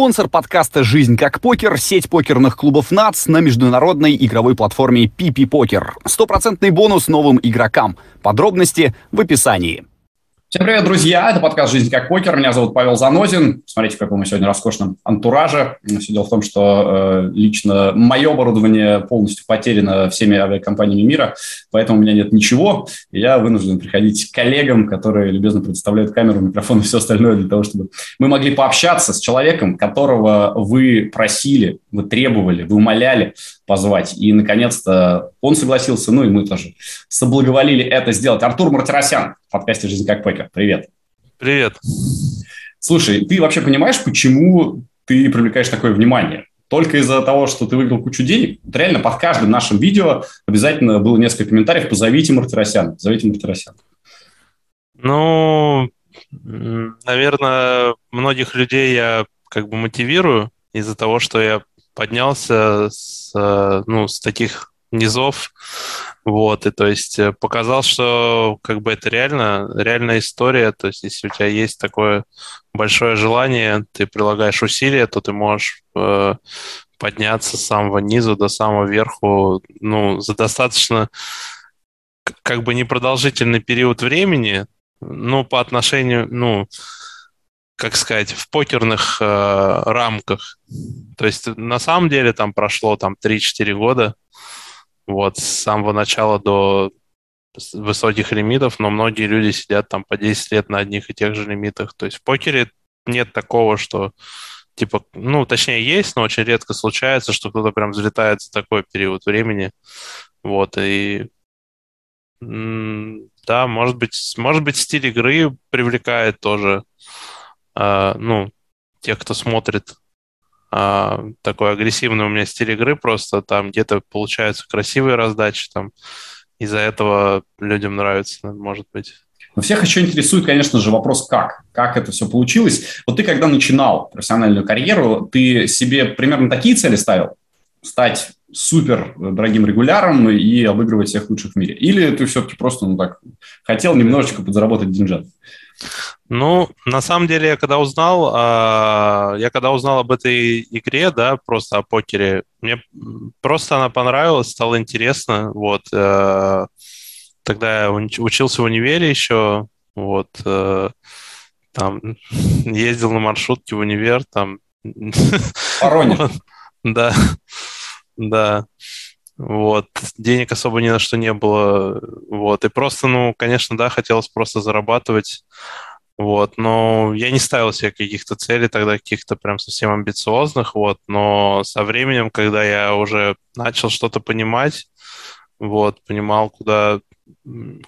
Спонсор подкаста «Жизнь как покер» — сеть покерных клубов НАЦ на международной игровой платформе PP Покер. Стопроцентный бонус новым игрокам. Подробности в описании. Всем привет, друзья! Это подкаст «Жизнь как покер». Меня зовут Павел Занозин. Смотрите, в каком мы сегодня роскошном антураже. Все дело в том, что э, лично мое оборудование полностью потеряно всеми авиакомпаниями мира, поэтому у меня нет ничего. И я вынужден приходить к коллегам, которые любезно предоставляют камеру, микрофон и все остальное для того, чтобы мы могли пообщаться с человеком, которого вы просили, вы требовали, вы умоляли позвать. И, наконец-то, он согласился, ну и мы тоже соблаговолили это сделать. Артур Мартиросян в подкасте «Жизнь как покер». Привет. Привет. Слушай, ты вообще понимаешь, почему ты привлекаешь такое внимание? Только из-за того, что ты выиграл кучу денег? Вот реально под каждым нашим видео обязательно было несколько комментариев «Позовите Мартиросян». Позовите Мартиросян. Ну, наверное, многих людей я как бы мотивирую из-за того, что я поднялся с, э, ну, с таких низов, вот, и то есть э, показал, что как бы это реально, реальная история, то есть если у тебя есть такое большое желание, ты прилагаешь усилия, то ты можешь э, подняться с самого низу до самого верху, ну, за достаточно как бы непродолжительный период времени, ну, по отношению, ну, как сказать, в покерных э, рамках. То есть на самом деле там прошло там 3-4 года, вот, с самого начала до высоких лимитов, но многие люди сидят там по 10 лет на одних и тех же лимитах. То есть в покере нет такого, что типа, ну, точнее, есть, но очень редко случается, что кто-то прям взлетает за такой период времени. Вот, и да, может быть, может быть, стиль игры привлекает тоже а, ну, тех, кто смотрит а, такой агрессивный у меня стиль игры, просто там где-то получаются красивые раздачи, там из-за этого людям нравится, может быть. Но всех еще интересует, конечно же, вопрос как. Как это все получилось. Вот ты, когда начинал профессиональную карьеру, ты себе примерно такие цели ставил? Стать супер дорогим регуляром и обыгрывать всех лучших в мире? Или ты все-таки просто, ну так, хотел немножечко подзаработать деньжат? Ну, на самом деле, я когда узнал, а, я когда узнал об этой игре, да, просто о покере, мне просто она понравилась, стало интересно, вот. Э, тогда я учился в универе еще, вот, э, там, ездил на маршрутке в универ, там. Воронеж. Да, да. Вот, денег особо ни на что не было. Вот, и просто, ну, конечно, да, хотелось просто зарабатывать. Вот, но я не ставил себе каких-то целей тогда, каких-то прям совсем амбициозных, вот, но со временем, когда я уже начал что-то понимать, вот, понимал, куда,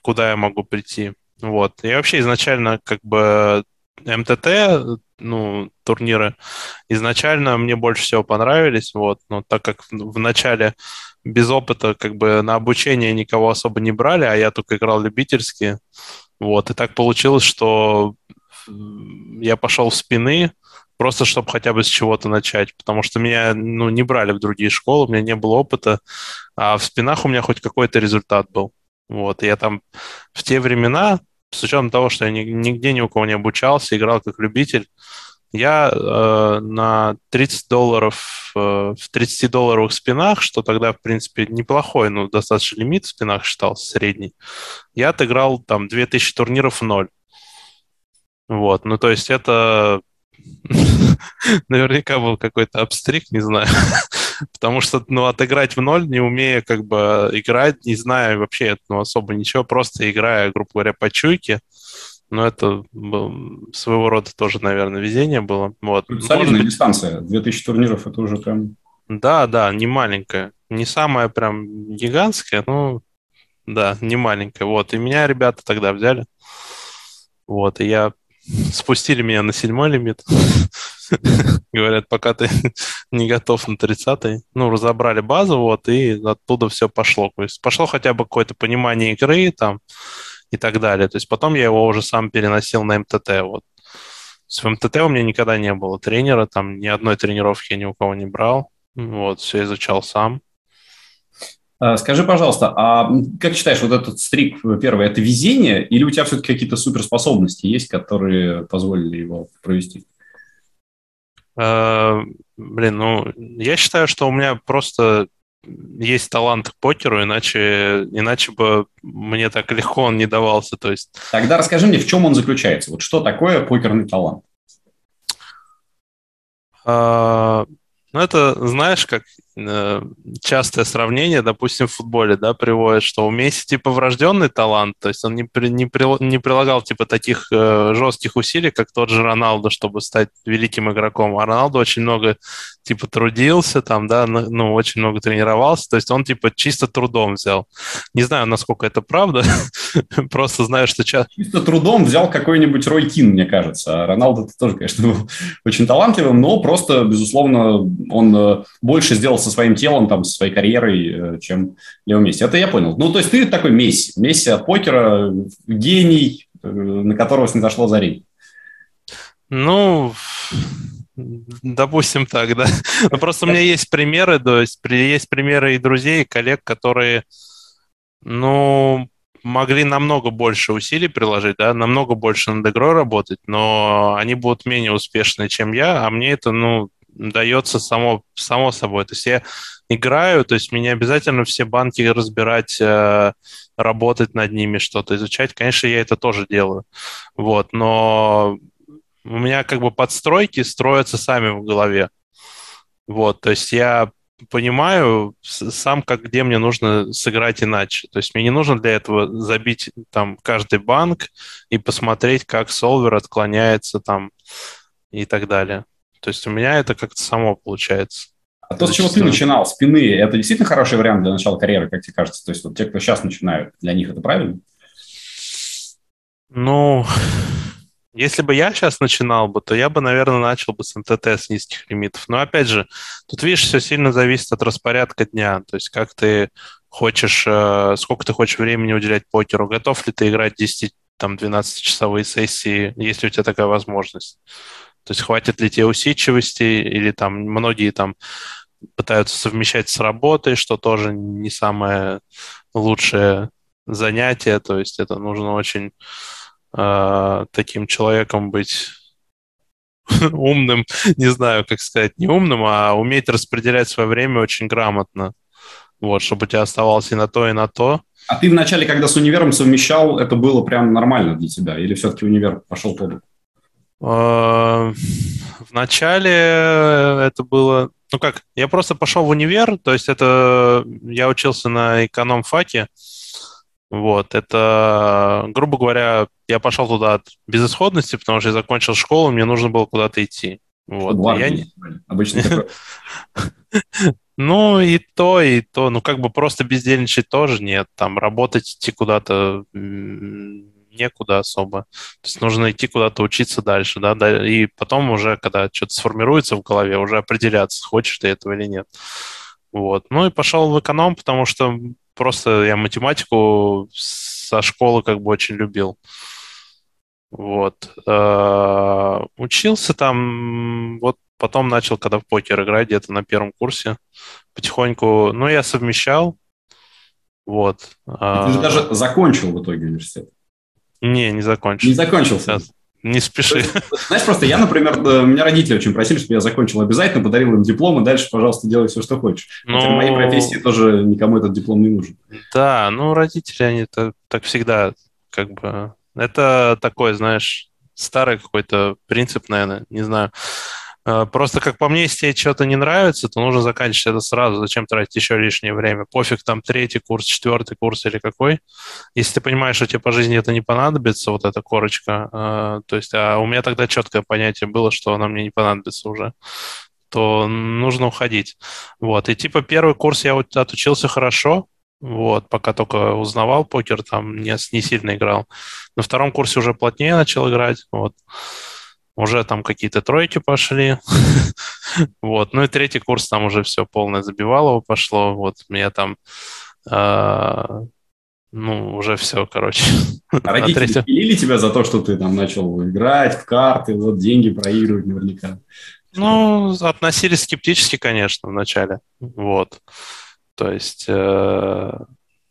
куда я могу прийти. Вот. И вообще изначально как бы МТТ, ну, турниры, изначально мне больше всего понравились, вот, но так как в начале без опыта как бы на обучение никого особо не брали, а я только играл любительски, вот, и так получилось, что я пошел в спины, просто чтобы хотя бы с чего-то начать, потому что меня ну, не брали в другие школы, у меня не было опыта, а в спинах у меня хоть какой-то результат был. Вот, я там в те времена, с учетом того, что я нигде ни у кого не обучался, играл как любитель, я э, на 30 долларов, э, в 30-долларовых спинах, что тогда, в принципе, неплохой, ну, достаточно лимит в спинах считался, средний, я отыграл там 2000 турниров в ноль. Вот, ну то есть это наверняка был какой-то абстрик, не знаю. Потому что, ну, отыграть в ноль, не умея как бы играть, не зная вообще ну, особо ничего, просто играя, грубо говоря, по чуйке, ну, это был, своего рода тоже, наверное, везение было. Вот. Солидная быть... дистанция. 2000 турниров – это уже прям... Да, да, не маленькая. Не самая прям гигантская, но да, не маленькая. Вот, и меня ребята тогда взяли. Вот, и я спустили меня на седьмой лимит. Говорят, пока ты не готов на тридцатый. Ну, разобрали базу, вот, и оттуда все пошло. То есть пошло хотя бы какое-то понимание игры там и так далее. То есть потом я его уже сам переносил на МТТ. Вот. В МТТ у меня никогда не было тренера, там ни одной тренировки я ни у кого не брал. Вот, все изучал сам. А, скажи, пожалуйста, а как считаешь, вот этот стрик первый, это везение или у тебя все-таки какие-то суперспособности есть, которые позволили его провести? Э, блин, ну, я считаю, что у меня просто есть талант к покеру, иначе, иначе бы мне так легко он не давался. То есть... Тогда расскажи мне, в чем он заключается? Вот что такое покерный талант? А, ну, это, знаешь, как частое сравнение, допустим, в футболе, да, приводит, что у Месси, типа, врожденный талант, то есть он не, при, не, при, не прилагал, типа, таких э, жестких усилий, как тот же Роналдо, чтобы стать великим игроком, а Роналдо очень много, типа, трудился там, да, ну, очень много тренировался, то есть он, типа, чисто трудом взял. Не знаю, насколько это правда, просто знаю, что... Чисто трудом взял какой-нибудь Рой Кин, мне кажется, а Роналдо тоже, конечно, был очень талантливым, но просто, безусловно, он э, больше сделал со своим телом, там, со своей карьерой, э, чем Лео Месси. Это я понял. Ну, то есть ты такой Месси. Месси от покера, гений, э, на которого снизошло зари. Ну, допустим так, да. Но просто у меня есть примеры, то есть есть примеры и друзей, и коллег, которые, ну, могли намного больше усилий приложить, да, намного больше над игрой работать, но они будут менее успешны, чем я, а мне это, ну, дается само, само собой. То есть я играю, то есть мне не обязательно все банки разбирать, э, работать над ними, что-то изучать. Конечно, я это тоже делаю. Вот, но у меня как бы подстройки строятся сами в голове. Вот, то есть я понимаю сам, как где мне нужно сыграть иначе. То есть мне не нужно для этого забить там каждый банк и посмотреть, как солвер отклоняется там и так далее. То есть у меня это как-то само получается. А то, с чего ты начинал, спины, это действительно хороший вариант для начала карьеры, как тебе кажется? То есть вот те, кто сейчас начинают, для них это правильно? Ну, если бы я сейчас начинал бы, то я бы, наверное, начал бы с НТТ с низких лимитов. Но опять же, тут, видишь, все сильно зависит от распорядка дня. То есть как ты хочешь, э, сколько ты хочешь времени уделять покеру, готов ли ты играть 10 там 12-часовые сессии, если у тебя такая возможность. То есть хватит ли тебе усидчивости, или там многие там пытаются совмещать с работой, что тоже не самое лучшее занятие. То есть это нужно очень э, таким человеком быть умным, не знаю, как сказать, не умным, а уметь распределять свое время очень грамотно. Вот, чтобы у тебя оставалось и на то, и на то. А ты вначале, когда с универом совмещал, это было прям нормально для тебя? Или все-таки универ пошел по боку? Э, в начале это было... Ну как, я просто пошел в универ, то есть это... Я учился на эконом-факе, вот, это, грубо говоря, я пошел туда от безысходности, потому что я закончил школу, мне нужно было куда-то идти. Вот. Я не... Обычно Ну, и то, и то. Ну, как бы просто бездельничать тоже нет. Там работать, идти куда-то некуда особо. То есть нужно идти куда-то учиться дальше, да, и потом уже, когда что-то сформируется в голове, уже определяться, хочешь ты этого или нет. Вот. Ну и пошел в эконом, потому что просто я математику со школы как бы очень любил. Вот. Э, учился там, вот потом начал, когда в покер играть, где-то на первом курсе, потихоньку, ну, я совмещал, вот. Ты же а, даже закончил в итоге университет. Не, не закончил. Не закончился. Сейчас. Не спеши. Есть, знаешь, просто я, например, э, меня родители очень просили, чтобы я закончил обязательно, подарил им диплом, и дальше, пожалуйста, делай все, что хочешь. Ну, Хотя в моей профессии тоже никому этот диплом не нужен. Да, ну, родители, они так, так всегда, как бы... Это такой, знаешь, старый какой-то принцип, наверное, не знаю. Э, просто, как по мне, если тебе что-то не нравится, то нужно заканчивать это сразу. Зачем тратить еще лишнее время? Пофиг, там третий курс, четвертый курс или какой. Если ты понимаешь, что тебе по жизни это не понадобится, вот эта корочка, э, то есть, а у меня тогда четкое понятие было, что она мне не понадобится уже, то нужно уходить. Вот. И типа первый курс я отучился хорошо, вот, пока только узнавал покер, там не, не сильно играл. На втором курсе уже плотнее начал играть, вот уже там какие-то тройки пошли. вот. Ну и третий курс там уже все полное забивалово пошло. Вот меня там а, ну, уже все, короче. А родители третьем... пилили тебя за то, что ты там начал играть в карты, вот деньги проигрывать наверняка? Ну, относились скептически, конечно, вначале. Вот. То есть, э,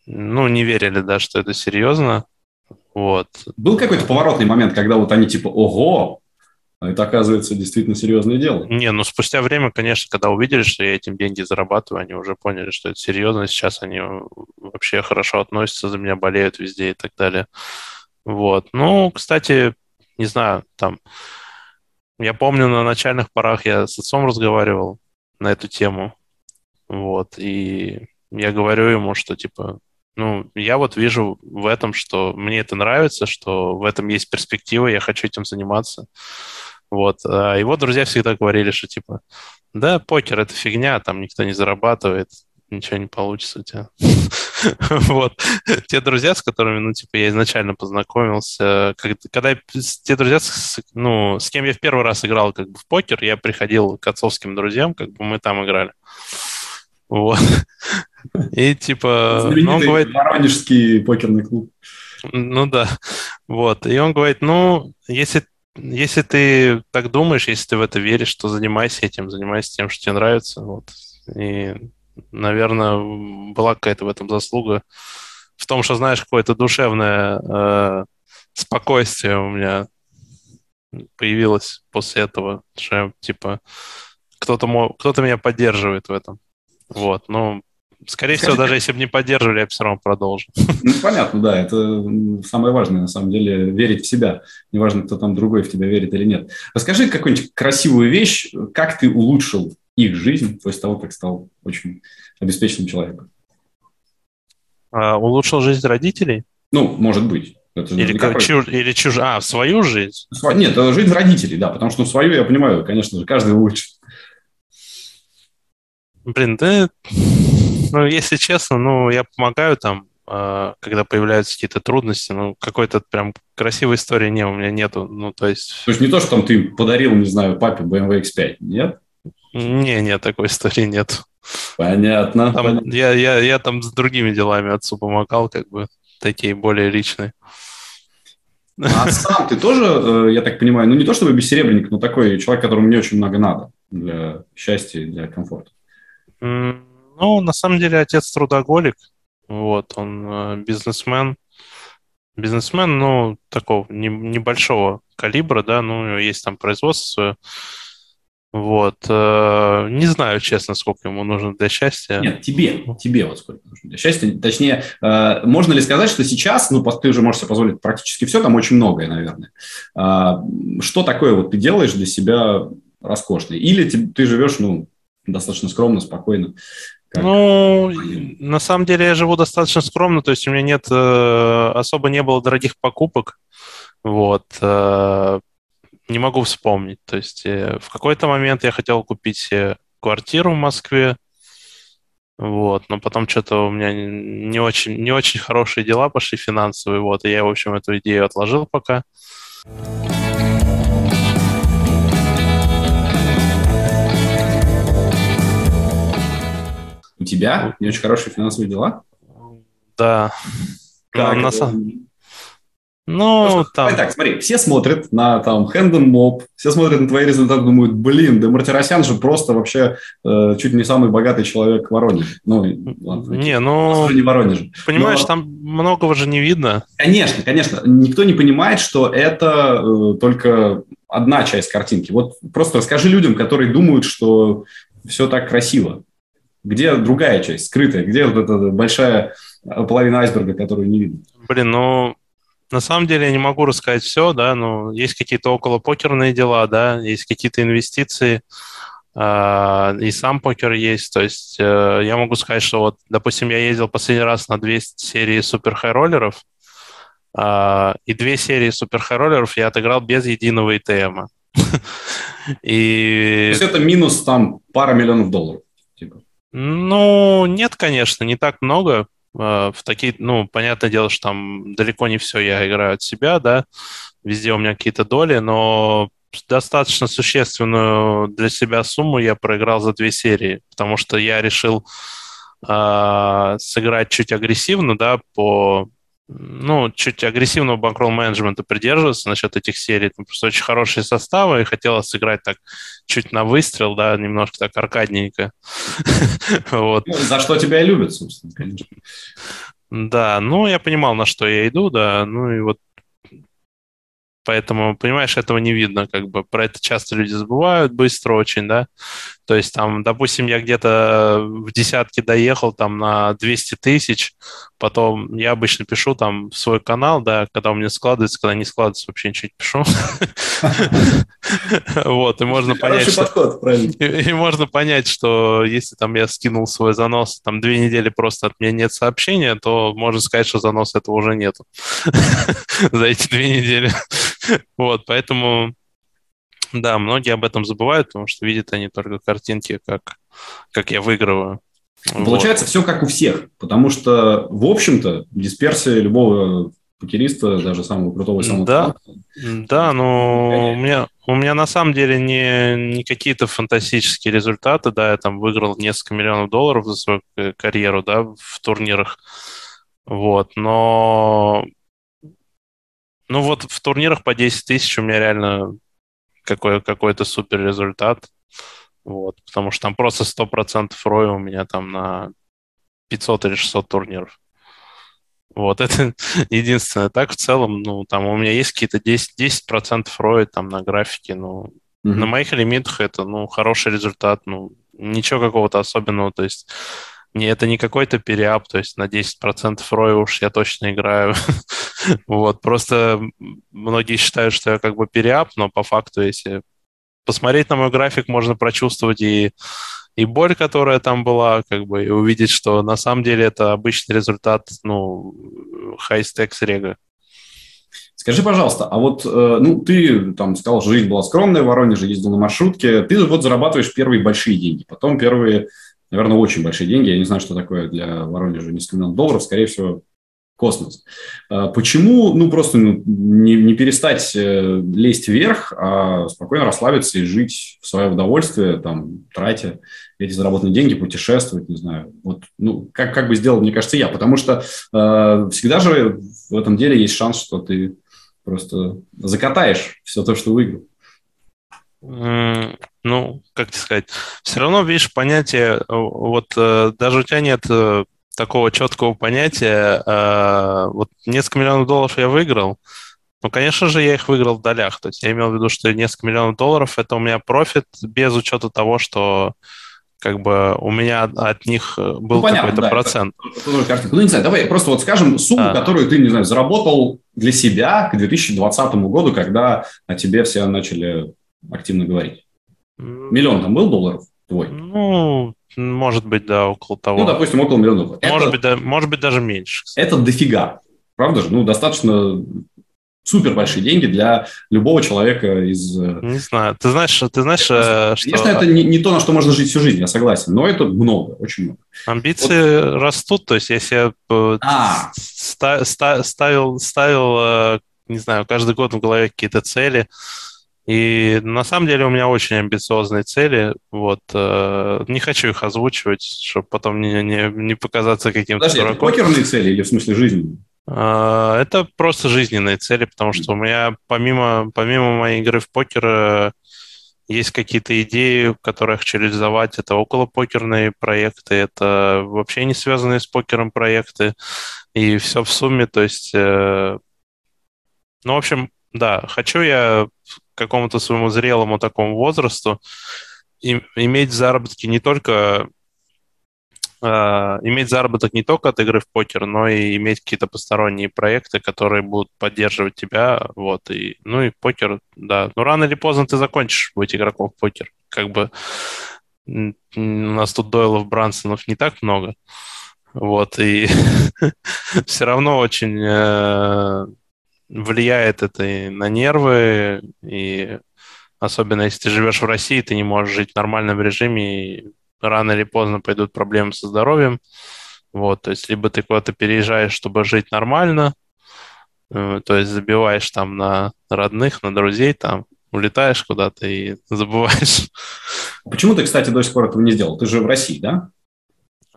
ну, не верили, да, что это серьезно. Вот. Был какой-то поворотный момент, когда вот они типа, ого, А это, оказывается, действительно серьезное дело. Не, ну спустя время, конечно, когда увидели, что я этим деньги зарабатываю, они уже поняли, что это серьезно. Сейчас они вообще хорошо относятся, за меня болеют везде и так далее. Вот. Ну, кстати, не знаю, там... Я помню, на начальных порах я с отцом разговаривал на эту тему. Вот. И я говорю ему, что, типа, ну, я вот вижу в этом, что мне это нравится, что в этом есть перспектива, я хочу этим заниматься. Вот. А его друзья всегда говорили, что типа, да, покер это фигня, там никто не зарабатывает, ничего не получится у тебя. Вот. Те друзья, с которыми, ну, типа, я изначально познакомился, когда те друзья, ну, с кем я в первый раз играл как бы в покер, я приходил к отцовским друзьям, как бы мы там играли. Вот. И типа... ну, он говорит, Воронежский покерный клуб. Ну да. Вот. И он говорит, ну, если если ты так думаешь, если ты в это веришь, то занимайся этим, занимайся тем, что тебе нравится. Вот. И, наверное, была какая-то в этом заслуга. В том, что, знаешь, какое-то душевное э, спокойствие у меня появилось после этого, что, типа, кто-то, кто-то меня поддерживает в этом. Вот, ну, Скорее всего, даже если бы не поддерживали, я бы все равно продолжил. Ну, понятно, да. Это самое важное, на самом деле, верить в себя. Неважно, кто там другой в тебя верит или нет. Расскажи какую-нибудь красивую вещь, как ты улучшил их жизнь после того, как стал очень обеспеченным человеком. А, улучшил жизнь родителей? Ну, может быть. Это или, как чуж... или чуж... А, свою жизнь? Нет, жизнь родителей, да, потому что свою, я понимаю, конечно же, каждый улучшит. Блин, да ну, если честно, ну, я помогаю там, а, когда появляются какие-то трудности, ну, какой-то прям красивой истории не, у меня нету, ну, то есть... То есть не то, что там ты подарил, не знаю, папе BMW X5, нет? Не, нет, такой истории нет. Понятно. Там, понятно. Я, я, я там с другими делами отцу помогал, как бы, такие более личные. А сам ты тоже, э, я так понимаю, ну не то чтобы бессеребренник, но такой человек, которому не очень много надо для счастья и для комфорта. Ну, на самом деле, отец трудоголик. Вот, он э, бизнесмен. Бизнесмен, ну, такого не, небольшого калибра, да, ну, у него есть там производство Вот. Э, не знаю, честно, сколько ему нужно для счастья. Нет, тебе, тебе вот сколько нужно для счастья. Точнее, э, можно ли сказать, что сейчас, ну, ты уже можешь себе позволить практически все, там очень многое, наверное. Что такое вот ты делаешь для себя роскошное? Или ты, ты живешь, ну, достаточно скромно, спокойно, Ну, на самом деле я живу достаточно скромно, то есть у меня нет, э, особо не было дорогих покупок, вот, э, не могу вспомнить, то есть э, в какой-то момент я хотел купить квартиру в Москве, вот, но потом что-то у меня не очень, не очень хорошие дела пошли финансовые, вот, и я, в общем, эту идею отложил пока. У тебя не очень хорошие финансовые дела? Да. Как на, это? Ну, Просто, там... Так, смотри, все смотрят на там Хэндон Моп, все смотрят на твои результаты, думают, блин, да Мартиросян же просто вообще э, чуть не самый богатый человек в Воронеже. Ну, ладно, не, ну... Не Воронеже. Понимаешь, Но... там многого же не видно. Конечно, конечно. Никто не понимает, что это э, только одна часть картинки. Вот просто расскажи людям, которые думают, что все так красиво. Где другая часть, скрытая? Где вот эта большая половина айсберга, которую не видно? Блин, ну, на самом деле я не могу рассказать все, да, но есть какие-то около покерные дела, да, есть какие-то инвестиции, э, и сам покер есть. То есть э, я могу сказать, что вот, допустим, я ездил последний раз на две серии супер роллеров, э, и две серии супер роллеров я отыграл без единого ИТМа. И... То есть это минус там пара миллионов долларов? Ну, нет, конечно, не так много. А, в такие, ну, понятное дело, что там далеко не все я играю от себя, да, везде у меня какие-то доли, но достаточно существенную для себя сумму я проиграл за две серии, потому что я решил э, сыграть чуть агрессивно, да, по ну, чуть агрессивного банкролл менеджмента придерживаться насчет этих серий. Там просто очень хорошие составы, и хотелось сыграть так чуть на выстрел, да, немножко так аркадненько. вот. Ну, за что тебя и любят, собственно, конечно. Да, ну, я понимал, на что я иду, да, ну и вот поэтому, понимаешь, этого не видно, как бы про это часто люди забывают быстро очень, да, то есть там, допустим, я где-то в десятке доехал там на 200 тысяч, потом я обычно пишу там в свой канал, да, когда у меня складывается, когда не складывается, вообще ничего не пишу. Вот, и можно понять, что... И можно понять, что если там я скинул свой занос, там две недели просто от меня нет сообщения, то можно сказать, что занос этого уже нету за эти две недели. Вот, поэтому да, многие об этом забывают, потому что видят они только картинки, как, как я выигрываю. Получается вот. все как у всех, потому что, в общем-то, дисперсия любого покериста, даже самого крутого, самого Да, да, но у меня, у меня на самом деле не, не какие-то фантастические результаты, да, я там выиграл несколько миллионов долларов за свою карьеру, да, в турнирах, вот, но ну вот в турнирах по 10 тысяч у меня реально какой, какой-то супер результат. Вот, потому что там просто 100% рой у меня там на 500 или 600 турниров. Вот, это единственное. Так, в целом, ну, там у меня есть какие-то 10%, 10% роя там на графике, ну, mm-hmm. на моих лимитах это, ну, хороший результат, ну, ничего какого-то особенного, то есть не, это не какой-то переап, то есть на 10% роя уж я точно играю. вот, просто многие считают, что я как бы переап, но по факту, если посмотреть на мой график, можно прочувствовать и, и боль, которая там была, как бы, и увидеть, что на самом деле это обычный результат, ну, high-stakes рега. Скажи, пожалуйста, а вот, э, ну, ты там сказал, что жизнь была скромная в Воронеже, ездил на маршрутке, ты вот зарабатываешь первые большие деньги, потом первые наверное, очень большие деньги. Я не знаю, что такое для Воронежа несколько миллионов долларов. Скорее всего, космос. А почему, ну, просто ну, не, не перестать э, лезть вверх, а спокойно расслабиться и жить в свое удовольствие, там, тратя эти заработанные деньги, путешествовать, не знаю. Вот, ну, как, как бы сделал, мне кажется, я. Потому что э, всегда же в этом деле есть шанс, что ты просто закатаешь все то, что выиграл ну, как тебе сказать, все равно, видишь, понятие, э, вот э, даже у тебя нет э, такого четкого понятия, вот несколько миллионов долларов я выиграл, ну, конечно же, я их выиграл в долях. То есть я имел в виду, что несколько миллионов долларов – это у меня профит без учета того, что как бы у меня от них был ну, какой-то да, процент. Это, это, ну, не знаю, давай просто вот скажем сумму, а. которую ты, не знаю, заработал для себя к 2020 году, когда о тебе все начали активно говорить. Миллион там был долларов твой? Ну, может быть, да, около того. Ну, допустим, около миллиона долларов. Может, это, быть, да, может быть, даже меньше. Кстати. Это дофига. Правда же? Ну, достаточно супер большие деньги для любого человека из... Э, не знаю. Ты знаешь, ты знаешь, Конечно, что... Конечно, это не, не то, на что можно жить всю жизнь, я согласен, но это много, очень много. Амбиции вот. растут, то есть если я э, а. ставил, ставил, э, не знаю, каждый год в голове какие-то цели, и на самом деле у меня очень амбициозные цели. Вот, э, не хочу их озвучивать, чтобы потом не, не, не показаться каким-то Подожди, дураком. это покерные цели или в смысле жизни? Э, это просто жизненные цели, потому что у меня помимо, помимо моей игры в покер э, есть какие-то идеи, которые я хочу реализовать. Это околопокерные проекты, это вообще не связанные с покером проекты. И все в сумме, то есть... Э, ну, в общем, да, хочу я какому-то своему зрелому такому возрасту и, иметь заработки не только э, иметь заработок не только от игры в покер, но и иметь какие-то посторонние проекты, которые будут поддерживать тебя, вот, и, ну и покер, да, ну рано или поздно ты закончишь быть игроком в покер, как бы у нас тут Дойлов, Брансонов не так много, вот, и все равно очень э, влияет это и на нервы, и особенно если ты живешь в России, ты не можешь жить в нормальном режиме, и рано или поздно пойдут проблемы со здоровьем. Вот, то есть либо ты куда-то переезжаешь, чтобы жить нормально, э, то есть забиваешь там на родных, на друзей, там улетаешь куда-то и забываешь. Почему ты, кстати, до сих пор этого не сделал? Ты же в России, да?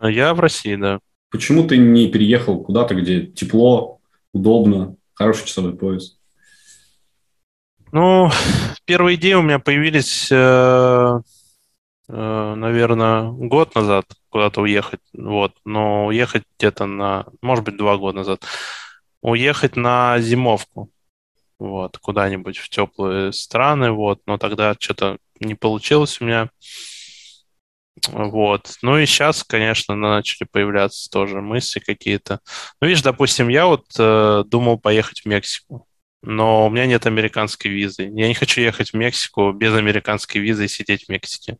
Я в России, да. Почему ты не переехал куда-то, где тепло, удобно, Хороший часовой пояс. Ну, первые идеи у меня появились, э, э, наверное, год назад куда-то уехать. Вот, но уехать где-то на, может быть, два года назад. Уехать на зимовку. вот, куда-нибудь в теплые страны, вот, но тогда что-то не получилось у меня. Вот. Ну и сейчас, конечно, начали появляться тоже мысли какие-то. Ну, видишь, допустим, я вот э, думал поехать в Мексику, но у меня нет американской визы. Я не хочу ехать в Мексику без американской визы и сидеть в Мексике.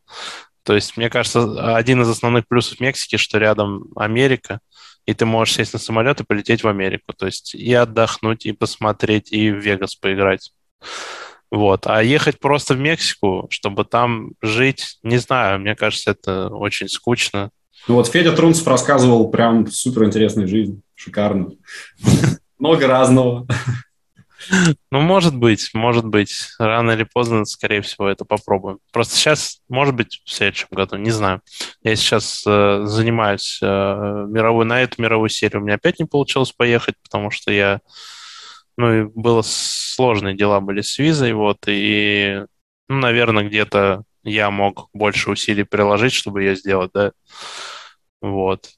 То есть, мне кажется, один из основных плюсов Мексики, что рядом Америка, и ты можешь сесть на самолет и полететь в Америку. То есть и отдохнуть, и посмотреть, и в Вегас поиграть. Вот. А ехать просто в Мексику, чтобы там жить, не знаю, мне кажется, это очень скучно. Ну вот Федя Трунцев рассказывал прям супер интересную жизнь, шикарно. Много разного. Ну, может быть, может быть. Рано или поздно, скорее всего, это попробуем. Просто сейчас, может быть, в следующем году, не знаю. Я сейчас э, занимаюсь э, мировой, на эту мировую серию. У меня опять не получилось поехать, потому что я... Ну, и было сложные дела были с визой, вот, и, ну, наверное, где-то я мог больше усилий приложить, чтобы ее сделать, да. Вот.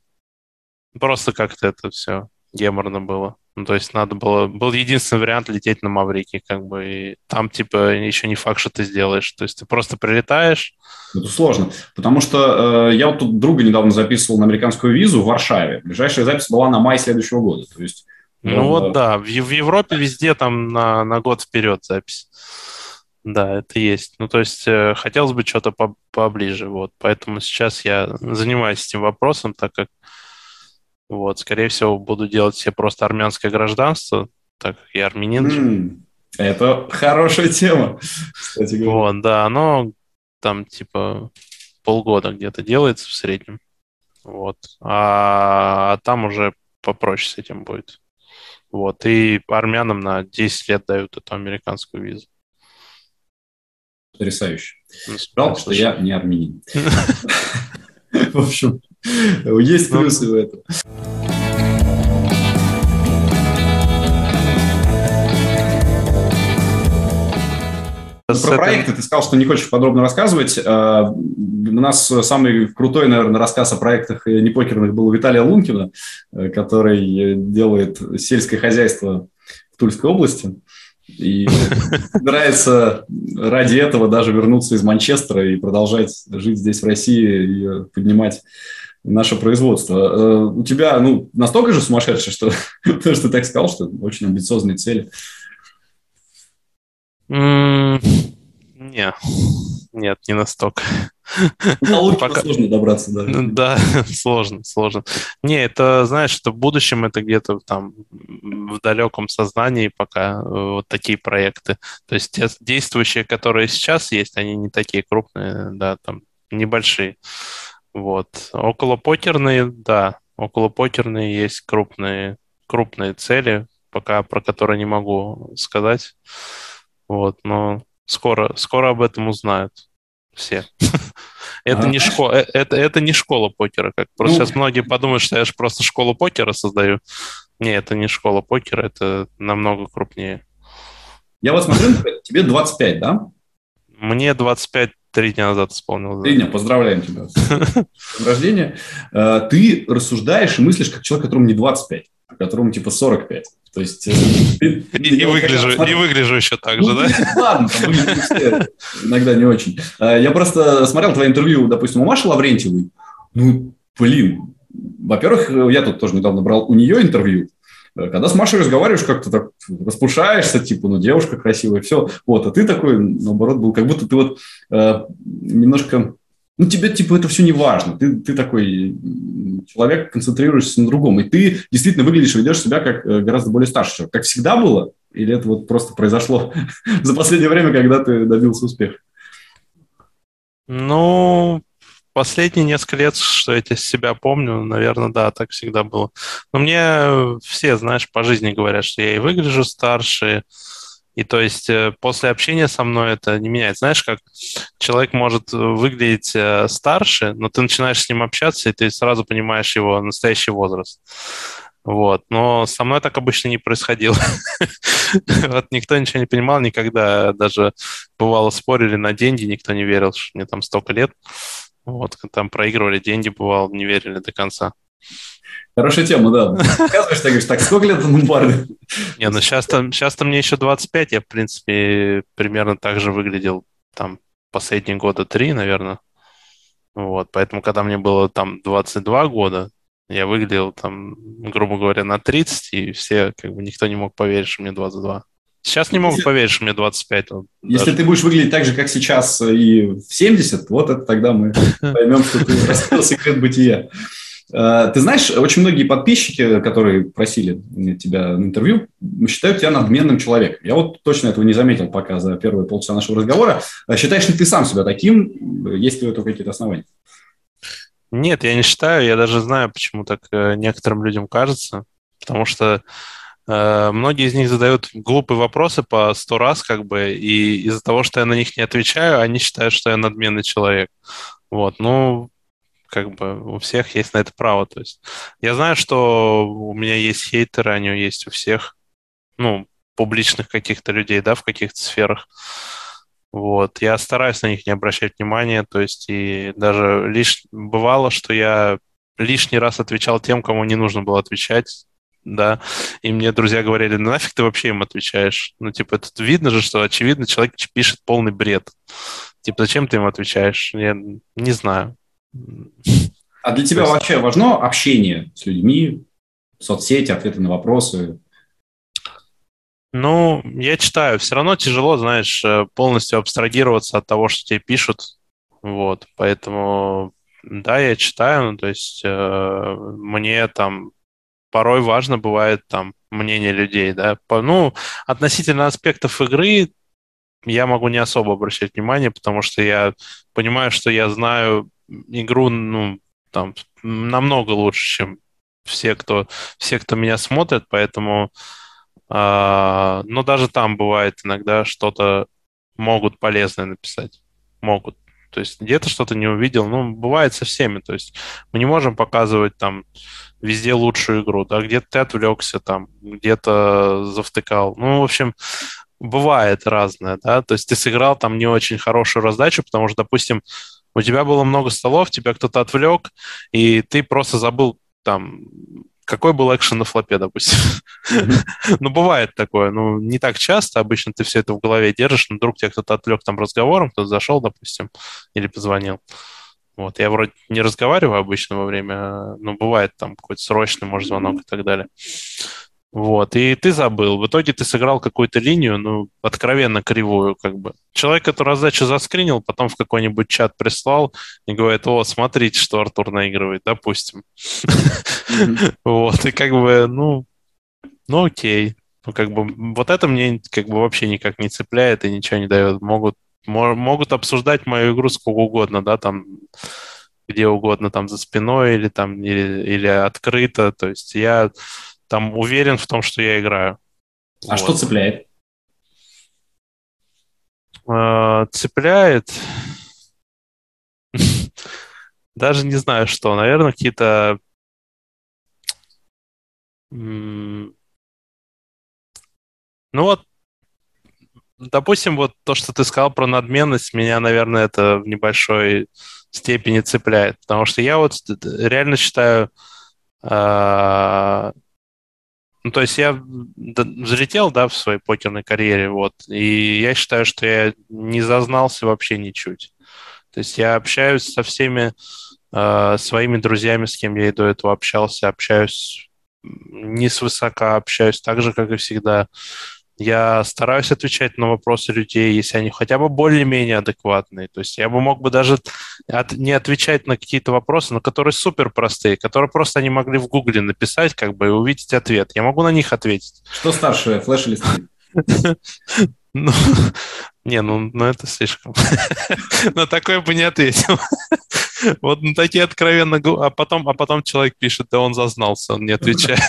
Просто как-то это все геморно было. Ну, то есть надо было... Был единственный вариант лететь на Маврикий, как бы, и там, типа, еще не факт, что ты сделаешь. То есть ты просто прилетаешь... Это сложно, потому что э, я вот тут друга недавно записывал на американскую визу в Варшаве. Ближайшая запись была на май следующего года. То есть, ну э, вот, да, в, в Европе везде там на, на год вперед запись. Да, это есть. Ну, то есть э, хотелось бы что-то по поближе, вот. Поэтому сейчас я занимаюсь этим вопросом, так как вот, скорее всего, буду делать себе просто армянское гражданство, так как я армянин. Mm, это хорошая тема, кстати говоря. Вот, да, оно там типа полгода где-то делается в среднем. Вот. А, а там уже попроще с этим будет. Вот. И армянам на 10 лет дают эту американскую визу. Потрясающе. Ну, Жалко, что я не армянин. В общем, есть ну, плюсы в этом. Про проекты ты сказал, что не хочешь подробно рассказывать. А, у нас самый крутой, наверное, рассказ о проектах непокерных был у Виталия Лункина, э, который делает сельское хозяйство в Тульской области. И собирается ради этого даже вернуться из Манчестера и продолжать жить здесь, в России, и поднимать наше производство. Э, у тебя ну, настолько же сумасшедшее, что, что ты так сказал, что очень амбициозные цели. Mm, не, нет, не настолько. До Пока... сложно добраться, да. Да, сложно, сложно. Не, это, знаешь, что в будущем это где-то там в далеком сознании пока э, вот такие проекты. То есть те действующие, которые сейчас есть, они не такие крупные, да, там небольшие. Вот. Около покерные, да, около покерные есть крупные, крупные цели, пока про которые не могу сказать. Вот, но скоро, скоро об этом узнают все. Это не школа, э, это, это не школа покера. Как просто ну, сейчас многие подумают, что я же просто школу покера создаю. Не, это не школа покера, это намного крупнее. Я вот смотрю, тебе 25, да? Мне 25 Три дня назад исполнилось. Три дня, поздравляем тебя с рождения. Э, ты рассуждаешь и мыслишь как человек, которому не 25, а которому типа 45. То есть... Э, и, выгляжу, и выгляжу еще так же, ну, да? Ладно, иногда не очень. Э, я просто смотрел твое интервью, допустим, у Маши Лаврентьевой. Ну, блин, во-первых, я тут тоже недавно брал у нее интервью, когда с Машей разговариваешь, как-то так распушаешься, типа, ну, девушка красивая, все. Вот, а ты такой, наоборот, был, как будто ты вот э, немножко... Ну, тебе, типа, это все не важно. Ты, ты такой человек, концентрируешься на другом. И ты действительно выглядишь, ведешь себя как э, гораздо более старший человек. Как всегда было? Или это вот просто произошло за последнее время, когда ты добился успеха? Ну, последние несколько лет, что я себя помню, наверное, да, так всегда было. Но мне все, знаешь, по жизни говорят, что я и выгляжу старше, и то есть э, после общения со мной это не меняет. Знаешь, как человек может выглядеть э, старше, но ты начинаешь с ним общаться, и ты сразу понимаешь его настоящий возраст. Вот. Но со мной так обычно не происходило. вот никто ничего не понимал никогда. Даже бывало спорили на деньги, никто не верил, что мне там столько лет. Вот, там проигрывали деньги, бывало, не верили до конца. Хорошая тема, да. Оказываешь, ты говоришь, так, сколько лет на Ломбарде? Не, ну сейчас-то, сейчас-то мне еще 25, я, в принципе, примерно так же выглядел там последние года три, наверное. Вот, поэтому, когда мне было там 22 года, я выглядел там, грубо говоря, на 30, и все, как бы, никто не мог поверить, что мне 22. Сейчас не могут поверить, что мне 25. Вот, Если даже. ты будешь выглядеть так же, как сейчас и в 70, вот это тогда мы поймем, что ты раскрыл секрет бытия. Э, ты знаешь, очень многие подписчики, которые просили тебя на интервью, считают тебя надменным человеком. Я вот точно этого не заметил пока за первые полчаса нашего разговора. Э, считаешь ли ты сам себя таким? Есть ли у этого какие-то основания? Нет, я не считаю. Я даже знаю, почему так э, некоторым людям кажется. Потому что многие из них задают глупые вопросы по сто раз, как бы, и из-за того, что я на них не отвечаю, они считают, что я надменный человек. Вот, ну, как бы у всех есть на это право. То есть я знаю, что у меня есть хейтеры, они есть у всех, ну, публичных каких-то людей, да, в каких-то сферах. Вот. Я стараюсь на них не обращать внимания, то есть и даже лишь бывало, что я лишний раз отвечал тем, кому не нужно было отвечать, да, и мне друзья говорили, ну нафиг ты вообще им отвечаешь? Ну, типа, это видно же, что, очевидно, человек пишет полный бред. Типа, зачем ты им отвечаешь? Я не знаю. А для тебя есть... вообще важно общение с людьми, соцсети, ответы на вопросы? Ну, я читаю. Все равно тяжело, знаешь, э, полностью абстрагироваться от того, что тебе пишут. Вот, поэтому, да, я читаю, ну, то есть э, мне там порой важно бывает там мнение людей, да. По, ну, относительно аспектов игры я могу не особо обращать внимание, потому что я понимаю, что я знаю игру, ну, там, намного лучше, чем все, кто, все, кто меня смотрит, поэтому, э, но даже там бывает иногда что-то могут полезное написать, могут. То есть где-то что-то не увидел, ну, бывает со всеми, то есть мы не можем показывать там везде лучшую игру, да, где-то ты отвлекся там, где-то завтыкал, ну, в общем, бывает разное, да, то есть ты сыграл там не очень хорошую раздачу, потому что, допустим, у тебя было много столов, тебя кто-то отвлек, и ты просто забыл там, какой был экшен на флопе, допустим. ну, бывает такое, ну, не так часто, обычно ты все это в голове держишь, но вдруг тебя кто-то отвлек там разговором, кто-то зашел, допустим, или позвонил. Вот, я вроде не разговариваю обычно во время, но бывает там какой-то срочный, может, звонок и так далее. Вот, и ты забыл. В итоге ты сыграл какую-то линию, ну, откровенно кривую, как бы. Человек, который раздачу заскринил, потом в какой-нибудь чат прислал и говорит, о, смотрите, что Артур наигрывает, допустим. Вот, и как бы, ну, ну окей. Ну, как бы, вот это мне как бы вообще никак не цепляет и ничего не дает. Могут, могут обсуждать мою игру сколько угодно, да, там, где угодно, там, за спиной или там, или, или открыто. То есть я там уверен в том, что я играю. А вот. что цепляет? А, цепляет... Даже не знаю, что. Наверное, какие-то... Ну вот, допустим, вот то, что ты сказал про надменность, меня, наверное, это в небольшой степени цепляет. Потому что я вот реально считаю, а, ну, то есть я взлетел, да, в своей покерной карьере, вот, и я считаю, что я не зазнался вообще ничуть. То есть я общаюсь со всеми э, своими друзьями, с кем я и до этого общался, общаюсь не свысока, общаюсь так же, как и всегда. Я стараюсь отвечать на вопросы людей, если они хотя бы более-менее адекватные. То есть я бы мог бы даже от, не отвечать на какие-то вопросы, но которые супер простые, которые просто они могли в Гугле написать, как бы, и увидеть ответ. Я могу на них ответить. Что старше, флеш или стрим? Ну, не, ну, ну это слишком. На такое бы не ответил. Вот на такие откровенно... А потом, а потом человек пишет, да он зазнался, он не отвечает.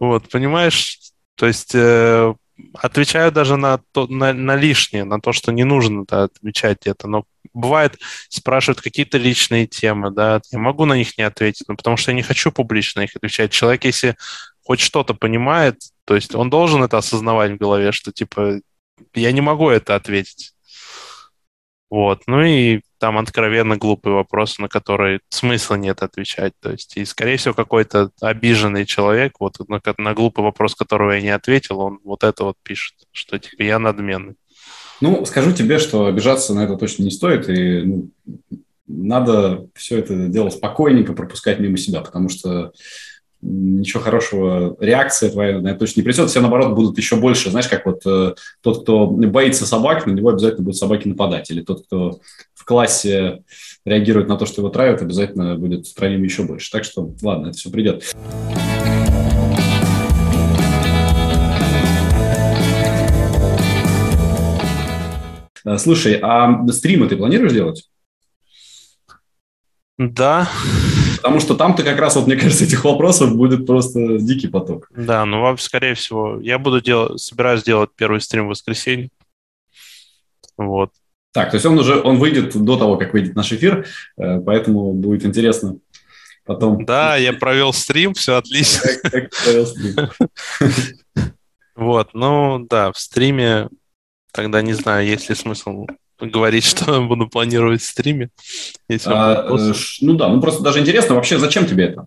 Вот, понимаешь, то есть э, отвечаю даже на, то, на, на лишнее, на то, что не нужно да, отвечать это. Но бывает, спрашивают какие-то личные темы, да, я могу на них не ответить, но потому что я не хочу публично их отвечать. Человек, если хоть что-то понимает, то есть он должен это осознавать в голове, что типа я не могу это ответить. Вот, ну и там откровенно глупые вопросы, на которые смысла нет отвечать. То есть, и, скорее всего, какой-то обиженный человек, вот на, на глупый вопрос, которого я не ответил, он вот это вот пишет, что типа я надменный. Ну, скажу тебе, что обижаться на это точно не стоит, и ну, надо все это дело спокойненько пропускать мимо себя, потому что ничего хорошего, реакция твоя на это точно не придет, все, наоборот, будут еще больше. Знаешь, как вот э, тот, кто боится собак, на него обязательно будут собаки нападать. Или тот, кто в классе реагирует на то, что его травят, обязательно будет травим еще больше. Так что, ладно, это все придет. Э, слушай, а стримы ты планируешь делать? Да. Потому что там-то как раз, вот, мне кажется, этих вопросов будет просто дикий поток. Да, ну, вам, скорее всего, я буду делать, собираюсь делать первый стрим в воскресенье. Вот. Так, то есть он уже, он выйдет до того, как выйдет наш эфир, э, поэтому будет интересно потом. Да, я провел стрим, все отлично. Как, как провел стрим. Вот, ну да, в стриме тогда не знаю, есть ли смысл говорить, что буду планировать в стриме. Если а, э, ну да, ну просто даже интересно, вообще зачем тебе это?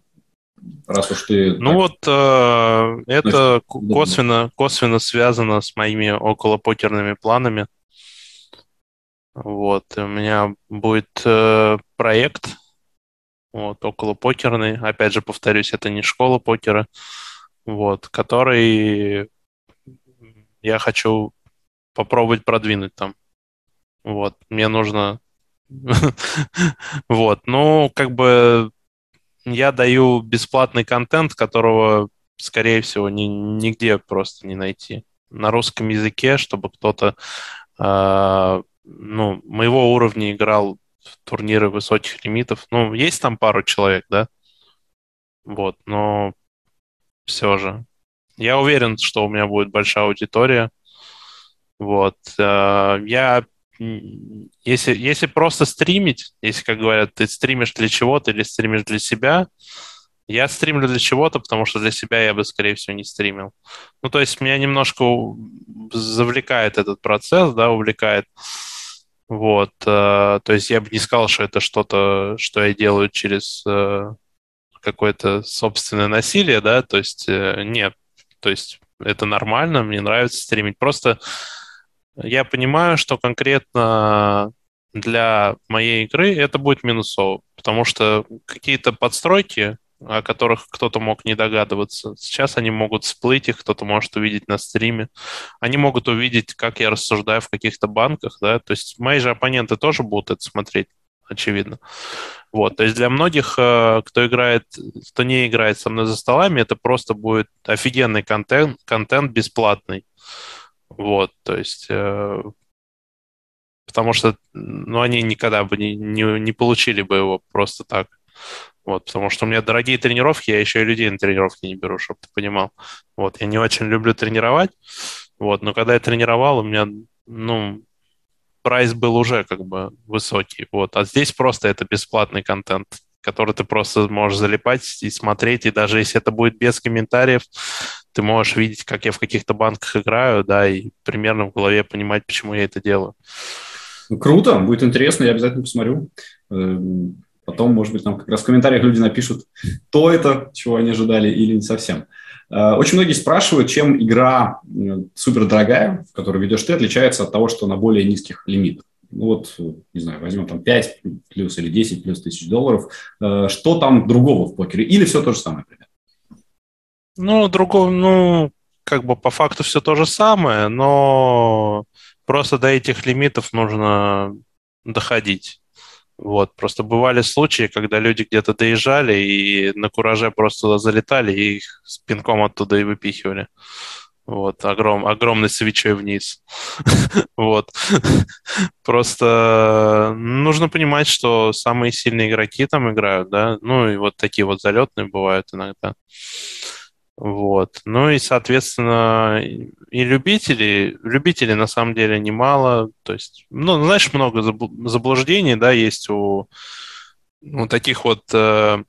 Раз уж ты... Ну так... вот э, это Значит, косвенно, косвенно связано с моими околопокерными планами. Вот, у меня будет э, проект, вот, около покерный. Опять же, повторюсь, это не школа покера, вот, который я хочу попробовать продвинуть там. Вот, мне нужно... Вот, ну, как бы я даю бесплатный контент, которого, скорее всего, ни, нигде просто не найти. На русском языке, чтобы кто-то э, ну, моего уровня играл в турниры высоких лимитов. Ну, есть там пару человек, да? Вот, но все же. Я уверен, что у меня будет большая аудитория. Вот. Э, я если, если просто стримить, если, как говорят, ты стримишь для чего-то или стримишь для себя, я стримлю для чего-то, потому что для себя я бы, скорее всего, не стримил. Ну, то есть меня немножко завлекает этот процесс, да, увлекает. Вот. Э, то есть я бы не сказал, что это что-то, что я делаю через э, какое-то собственное насилие, да, то есть э, нет. То есть это нормально, мне нравится стримить. Просто я понимаю, что конкретно для моей игры это будет минусово, потому что какие-то подстройки, о которых кто-то мог не догадываться, сейчас они могут всплыть, их кто-то может увидеть на стриме. Они могут увидеть, как я рассуждаю в каких-то банках, да, то есть мои же оппоненты тоже будут это смотреть, очевидно. Вот, то есть для многих, э, кто играет, кто не играет со мной за столами, это просто будет офигенный контент, контент бесплатный. Вот, то есть, э, потому что, ну, они никогда бы не, не, не получили бы его просто так. Вот, потому что у меня дорогие тренировки, я еще и людей на тренировки не беру, чтобы ты понимал. Вот, я не очень люблю тренировать, вот, но когда я тренировал, у меня, ну, прайс был уже как бы высокий, вот, а здесь просто это бесплатный контент, который ты просто можешь залипать и смотреть, и даже если это будет без комментариев, ты можешь видеть, как я в каких-то банках играю, да, и примерно в голове понимать, почему я это делаю. Круто, будет интересно, я обязательно посмотрю. Потом, может быть, нам как раз в комментариях люди напишут, то это, чего они ожидали, или не совсем. Э, очень многие спрашивают, чем игра э, супер дорогая, в которую ведешь ты, отличается от того, что на более низких лимитах. Ну вот, не знаю, возьмем там 5 плюс или 10 плюс тысяч долларов. Э, что там другого в покере? Или все то же самое, например? Ну, другого, ну, как бы по факту все то же самое, но просто до этих лимитов нужно доходить. Вот, просто бывали случаи, когда люди где-то доезжали и на кураже просто залетали и их с пинком оттуда и выпихивали. Вот, огром, огромный свечой вниз. вот. Просто нужно понимать, что самые сильные игроки там играют, да, ну и вот такие вот залетные бывают иногда. Вот. Ну и, соответственно, и любители, любителей на самом деле немало. То есть, ну, знаешь, много заблуждений, да, есть у, у таких вот э,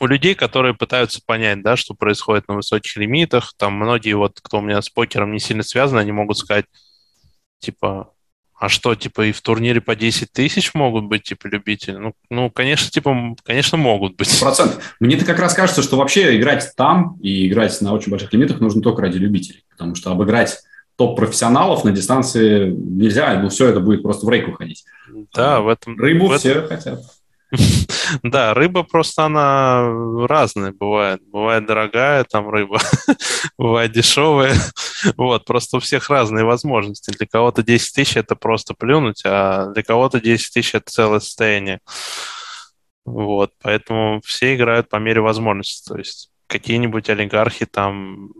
у людей, которые пытаются понять, да, что происходит на высоких лимитах. Там многие вот, кто у меня с покером не сильно связаны, они могут сказать, типа, А что, типа, и в турнире по 10 тысяч могут быть, типа, любители? Ну, ну, конечно, типа, конечно, могут быть. Процент. Мне-то как раз кажется, что вообще играть там и играть на очень больших лимитах нужно только ради любителей. Потому что обыграть топ-профессионалов на дистанции нельзя, ну, все это будет просто в рейк уходить. Да, в этом... Рыбу в все хотят. Да, рыба просто она разная бывает. Бывает дорогая там рыба, бывает дешевая. Вот, просто у всех разные возможности. Для кого-то 10 тысяч это просто плюнуть, а для кого-то 10 тысяч это целое состояние. Вот, поэтому все играют по мере возможности. То есть какие-нибудь олигархи там,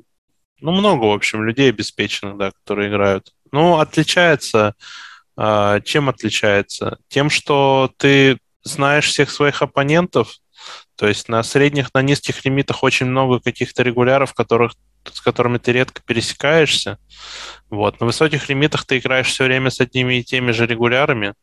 ну, много, в общем, людей обеспеченных, да, которые играют. Ну, отличается, а, чем отличается? Тем, что ты знаешь всех своих оппонентов, то есть на средних, на низких лимитах очень много каких-то регуляров, которых, с которыми ты редко пересекаешься. Вот. На высоких лимитах ты играешь все время с одними и теми же регулярами.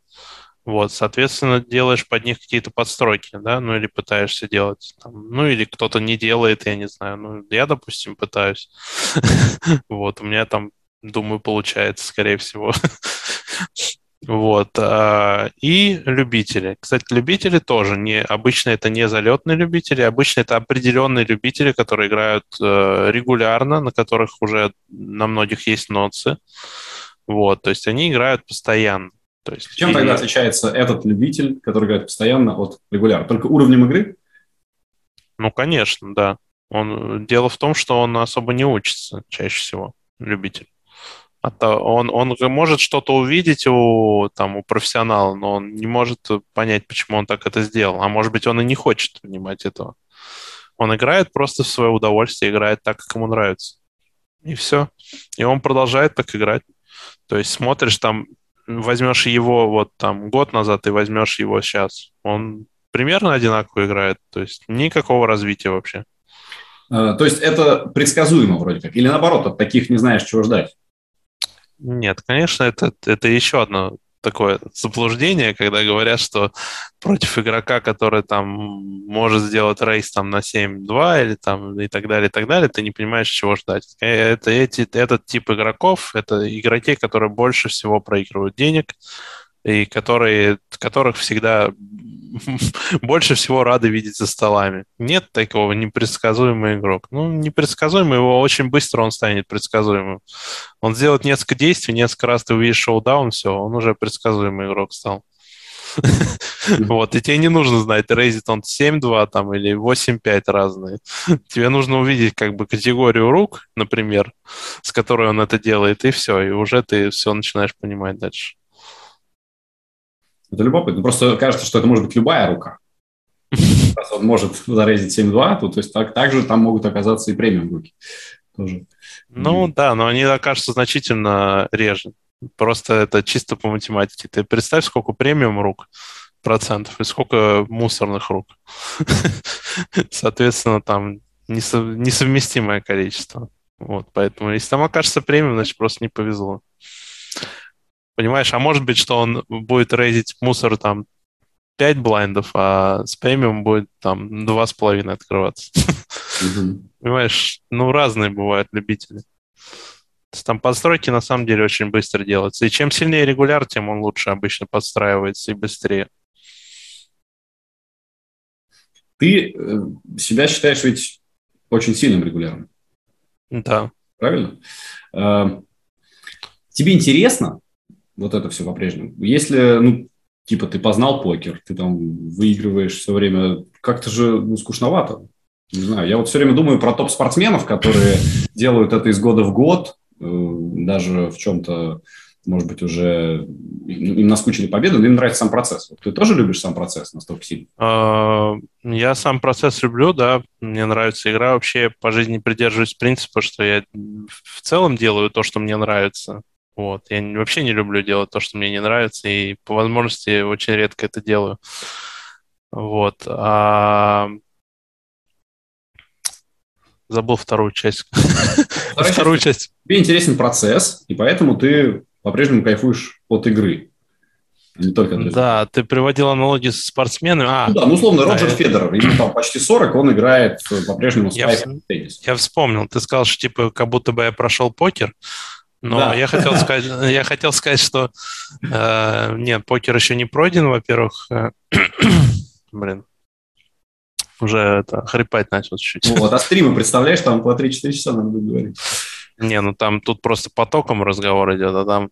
Вот, соответственно, делаешь под них какие-то подстройки, да, ну или пытаешься делать, там, ну или кто-то не делает, я не знаю, ну я, допустим, пытаюсь, вот, у меня там, думаю, получается, скорее всего, Вот. А, и любители. Кстати, любители тоже. Не, обычно это не залетные любители, обычно это определенные любители, которые играют э, регулярно, на которых уже на многих есть ноцы. Вот. То есть они играют постоянно. То есть, Чем и... тогда отличается этот любитель, который играет постоянно, от регулярно? Только уровнем игры? Ну, конечно, да. Он... Дело в том, что он особо не учится чаще всего, любитель. А он, он может что-то увидеть у, там, у профессионала, но он не может понять, почему он так это сделал. А может быть, он и не хочет понимать этого. Он играет просто в свое удовольствие, играет так, как ему нравится. И все. И он продолжает так играть. То есть смотришь там, возьмешь его вот там год назад и возьмешь его сейчас. Он примерно одинаково играет. То есть никакого развития вообще. А, то есть это предсказуемо вроде как? Или наоборот, от таких не знаешь, чего ждать? Нет, конечно, это, это еще одно такое заблуждение, когда говорят, что против игрока, который там может сделать рейс там на 7-2 или там и так далее, и так далее, ты не понимаешь, чего ждать. Э, это, эти, этот тип игроков, это игроки, которые больше всего проигрывают денег, и которые, которых всегда больше всего рады видеть за столами. Нет такого непредсказуемый игрок. Ну, непредсказуемый, его очень быстро он станет предсказуемым. Он сделает несколько действий, несколько раз ты увидишь шоу-даун, все, он уже предсказуемый игрок стал. Вот, и тебе не нужно знать, рейзит он 7-2 там или 8-5 разные. Тебе нужно увидеть как бы категорию рук, например, с которой он это делает, и все, и уже ты все начинаешь понимать дальше. Это любопытно. Просто кажется, что это может быть любая рука. Раз он может зарезить 7-2, то, то есть так, также там могут оказаться и премиум руки. Тоже. Ну да, но они окажутся значительно реже. Просто это чисто по математике. Ты представь, сколько премиум рук процентов и сколько мусорных рук. Соответственно, там несовместимое количество. Вот, поэтому если там окажется премиум, значит, просто не повезло. Понимаешь, а может быть, что он будет рейзить мусор там 5 блайндов, а с премиум будет там 2,5 открываться. Понимаешь, ну разные бывают любители. Там подстройки на самом деле очень быстро делаются. И чем сильнее регуляр, тем он лучше обычно подстраивается и быстрее. Ты э, себя считаешь ведь очень сильным регуляром. Да. Правильно? Э, тебе интересно вот это все по-прежнему. Если, ну, типа, ты познал покер, ты там выигрываешь все время, как-то же ну, скучновато. Не знаю, я вот все время думаю про топ-спортсменов, которые делают это из года в год, э, даже в чем-то, может быть, уже им наскучили победы, но им нравится сам процесс. Ты тоже любишь сам процесс настолько сильно? А, я сам процесс люблю, да. Мне нравится игра. Вообще по жизни придерживаюсь принципа, что я в целом делаю то, что мне нравится. Вот. Я вообще не люблю делать то, что мне не нравится, и по возможности очень редко это делаю. Вот. А... Забыл вторую часть. Вторая вторую часть. часть. Тебе интересен процесс, и поэтому ты по-прежнему кайфуешь от игры. А не только для да, ты приводил аналогии с спортсменами. А, ну, да, ну, условно, Роджер да, Федерер, ему там почти 40, он играет по-прежнему в я, в, теннис. Я вспомнил, ты сказал, что типа как будто бы я прошел покер, Но да. я хотел сказать, я хотел сказать, что э, нет, покер еще не пройден, во-первых. Э, блин, уже это хрипать начал чуть-чуть. Вот, а стримы, представляешь, там по 3-4 часа надо будет говорить. Не, ну там тут просто потоком разговор идет, а там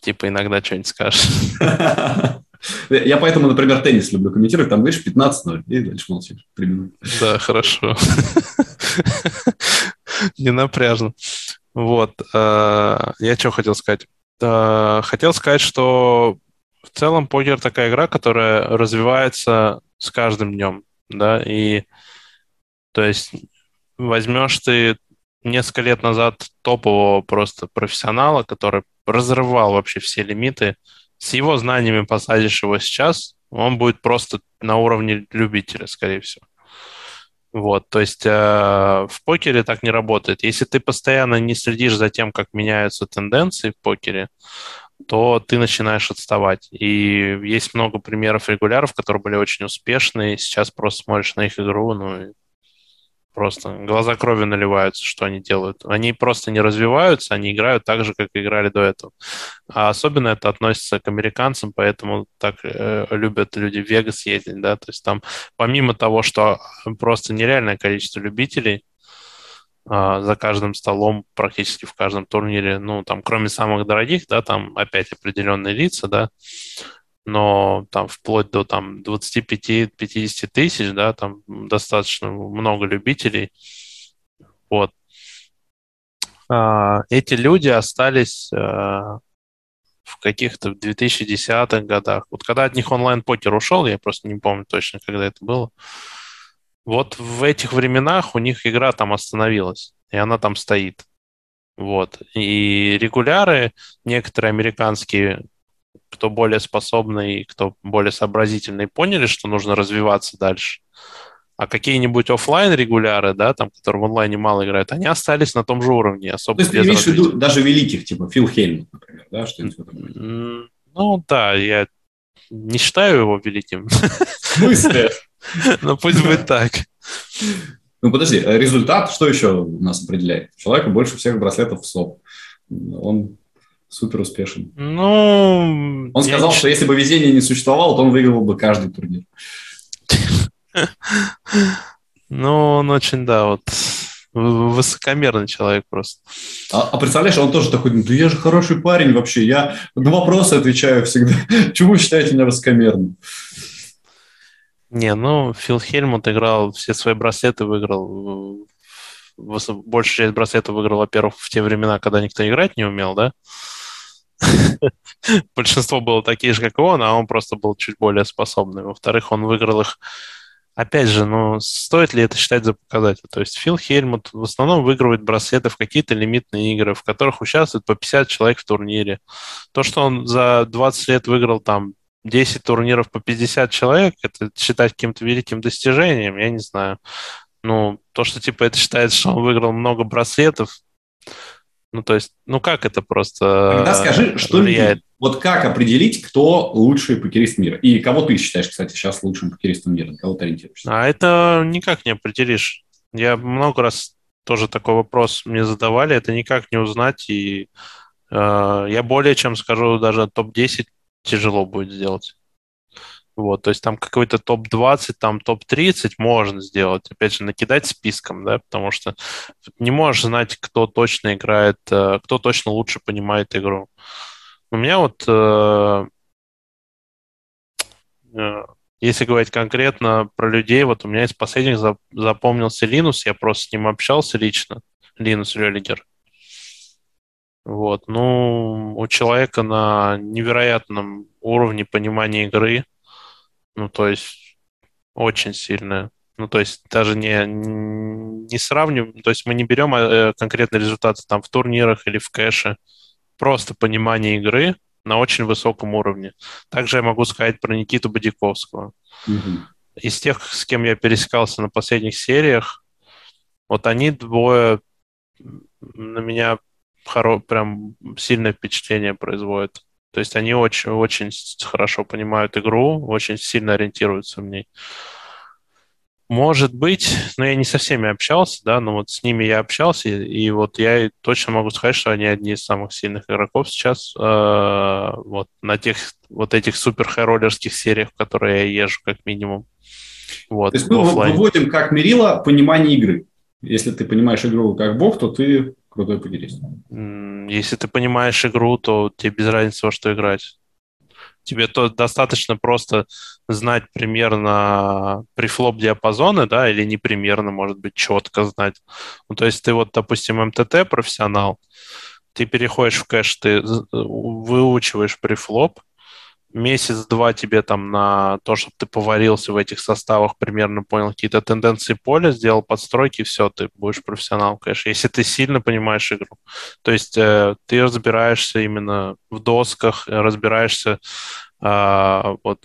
типа иногда что-нибудь скажешь. Я поэтому, например, теннис люблю комментировать, там говоришь 15-0, и дальше молчишь 3 минуты. Да, хорошо. Не напряжно. Вот. Э, я что хотел сказать? Э, хотел сказать, что в целом покер такая игра, которая развивается с каждым днем, да, и то есть возьмешь ты несколько лет назад топового просто профессионала, который разрывал вообще все лимиты, с его знаниями посадишь его сейчас, он будет просто на уровне любителя, скорее всего. Вот, то есть э, в покере так не работает. Если ты постоянно не следишь за тем, как меняются тенденции в покере, то ты начинаешь отставать. И есть много примеров регуляров, которые были очень успешные. Сейчас просто смотришь на их игру, ну, Просто глаза крови наливаются, что они делают. Они просто не развиваются, они играют так же, как играли до этого. А особенно это относится к американцам, поэтому так э, любят люди в Вегас ездить, да, то есть там помимо того, что просто нереальное количество любителей, э, за каждым столом, практически в каждом турнире, ну, там, кроме самых дорогих, да, там опять определенные лица, да, но там вплоть до там 25-50 тысяч, да, там достаточно много любителей. Вот. А, эти люди остались а, в каких-то 2010-х годах. Вот когда от них онлайн-покер ушел, я просто не помню точно, когда это было. Вот в этих временах у них игра там остановилась, и она там стоит. Вот. И регуляры, некоторые американские кто более способный, кто более сообразительный, поняли, что нужно развиваться дальше. А какие-нибудь офлайн регуляры, да, там, которые в онлайне мало играют, они остались на том же уровне. Особо То есть ты имеешь в виду даже великих, типа Фил Хейман, например, да, что-нибудь Ну да, я не считаю его великим. В смысле? Ну пусть будет так. Ну подожди, результат что еще у нас определяет? Человека больше всех браслетов в СОП. Он супер успешен. Ну, он сказал, не... что если бы везение не существовало, то он выиграл бы каждый турнир. Ну, он очень, да, вот высокомерный человек просто. А, а представляешь, он тоже такой, да я же хороший парень вообще, я на вопросы отвечаю всегда. Чего вы считаете меня высокомерным? Не, ну, Фил Хельмут играл, все свои браслеты выиграл. Большая часть браслетов выиграл, во-первых, в те времена, когда никто играть не умел, да? большинство было такие же, как и он, а он просто был чуть более способный. Во-вторых, он выиграл их Опять же, ну, стоит ли это считать за показатель? То есть Фил Хельмут в основном выигрывает браслеты в какие-то лимитные игры, в которых участвует по 50 человек в турнире. То, что он за 20 лет выиграл там 10 турниров по 50 человек, это считать каким-то великим достижением, я не знаю. Ну, то, что типа это считается, что он выиграл много браслетов, ну, то есть, ну как это просто Тогда скажи, что влияет? Вот как определить, кто лучший покерист мира? И кого ты считаешь, кстати, сейчас лучшим покеристом мира? Кого ты ориентируешься? А это никак не определишь. Я много раз тоже такой вопрос мне задавали, это никак не узнать. И э, я более чем скажу, даже топ-10 тяжело будет сделать. Вот, то есть там какой-то топ-20, там топ-30 можно сделать. Опять же, накидать списком, да, потому что не можешь знать, кто точно играет, э, кто точно лучше понимает игру. У меня вот, э, э, если говорить конкретно про людей, вот у меня из последних запомнился Линус, я просто с ним общался лично, Линус Религер. Вот, ну, у человека на невероятном уровне понимания игры, ну, то есть очень сильная. Ну, то есть даже не, не сравниваем, то есть мы не берем э, конкретные результаты там в турнирах или в кэше, просто понимание игры на очень высоком уровне. Также я могу сказать про Никиту Бодяковского. Mm-hmm. Из тех, с кем я пересекался на последних сериях, вот они двое на меня хоро- прям сильное впечатление производят. То есть они очень, очень хорошо понимают игру, очень сильно ориентируются в ней. Может быть, но я не со всеми общался, да, но вот с ними я общался, и вот я точно могу сказать, что они одни из самых сильных игроков сейчас э, вот на тех вот этих супер хайроллерских сериях, в которые я езжу как минимум. Вот, То есть мы выводим как мерило понимание игры. Если ты понимаешь игру как бог, то ты крутой погерист. Если ты понимаешь игру, то тебе без разницы во что играть. Тебе то достаточно просто знать примерно префлоп диапазоны, да, или не примерно, может быть, четко знать. Ну, то есть ты вот, допустим, МТТ профессионал, ты переходишь в кэш, ты выучиваешь префлоп, месяц-два тебе там на то, чтобы ты поварился в этих составах, примерно понял какие-то тенденции поля, сделал подстройки, все, ты будешь профессионал, конечно, если ты сильно понимаешь игру. То есть э, ты разбираешься именно в досках, разбираешься э, вот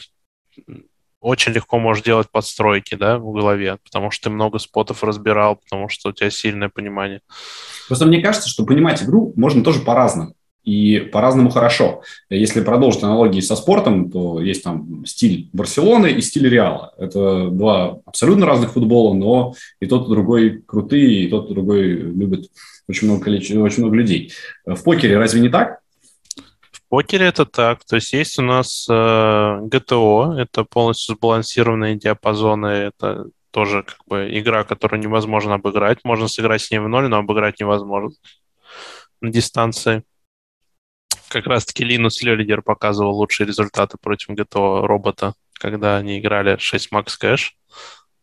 очень легко можешь делать подстройки, да, в голове, потому что ты много спотов разбирал, потому что у тебя сильное понимание. Просто мне кажется, что понимать игру можно тоже по-разному и по-разному хорошо. Если продолжить аналогии со спортом, то есть там стиль Барселоны и стиль Реала. Это два абсолютно разных футбола, но и тот, и другой крутые, и тот, и другой любит очень много, очень много людей. В покере разве не так? В покере это так. То есть есть у нас э, GTO, это полностью сбалансированные диапазоны, это тоже как бы игра, которую невозможно обыграть. Можно сыграть с ней в ноль, но обыграть невозможно на дистанции как раз-таки Линус Лелидер показывал лучшие результаты против ГТО робота, когда они играли 6 макс кэш.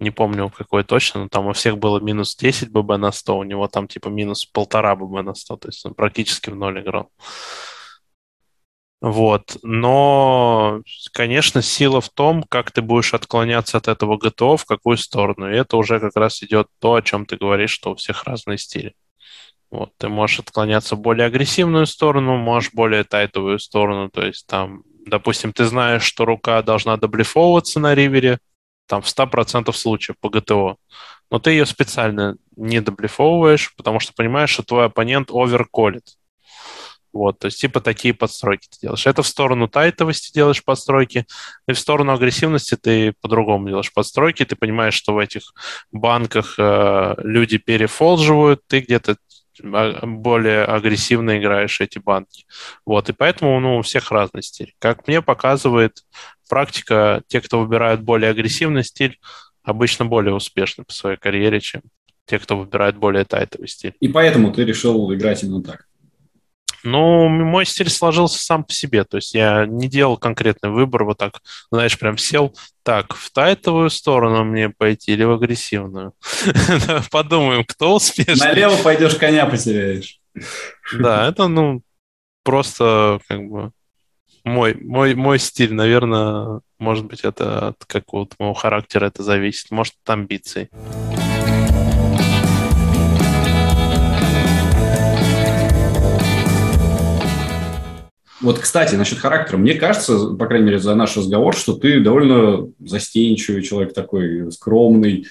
Не помню, какой точно, но там у всех было минус 10 ББ на 100, у него там типа минус полтора ББ на 100, то есть он практически в ноль играл. Вот. Но, конечно, сила в том, как ты будешь отклоняться от этого ГТО, в какую сторону. И это уже как раз идет то, о чем ты говоришь, что у всех разные стили. Вот, ты можешь отклоняться в более агрессивную сторону, можешь более тайтовую сторону. То есть там, допустим, ты знаешь, что рука должна доблефовываться на ривере, там в 100% случаев по ГТО. Но ты ее специально не доблефовываешь, потому что понимаешь, что твой оппонент оверколит. Вот, то есть типа такие подстройки ты делаешь. Это в сторону тайтовости делаешь подстройки, и в сторону агрессивности ты по-другому делаешь подстройки. Ты понимаешь, что в этих банках э, люди перефолживают, ты где-то более агрессивно играешь эти банки. Вот, и поэтому ну, у всех разный стиль. Как мне показывает практика, те, кто выбирают более агрессивный стиль, обычно более успешны по своей карьере, чем те, кто выбирает более тайтовый стиль. И поэтому ты решил играть именно так? Ну, мой стиль сложился сам по себе. То есть я не делал конкретный выбор, вот так, знаешь, прям сел, так, в тайтовую сторону мне пойти или в агрессивную? Подумаем, кто успешный. Налево пойдешь, коня потеряешь. Да, это, ну, просто как бы мой, мой, мой стиль, наверное, может быть, это от какого-то моего характера это зависит, может, от амбиций. Вот, кстати, насчет характера. Мне кажется, по крайней мере, за наш разговор, что ты довольно застенчивый человек такой, скромный.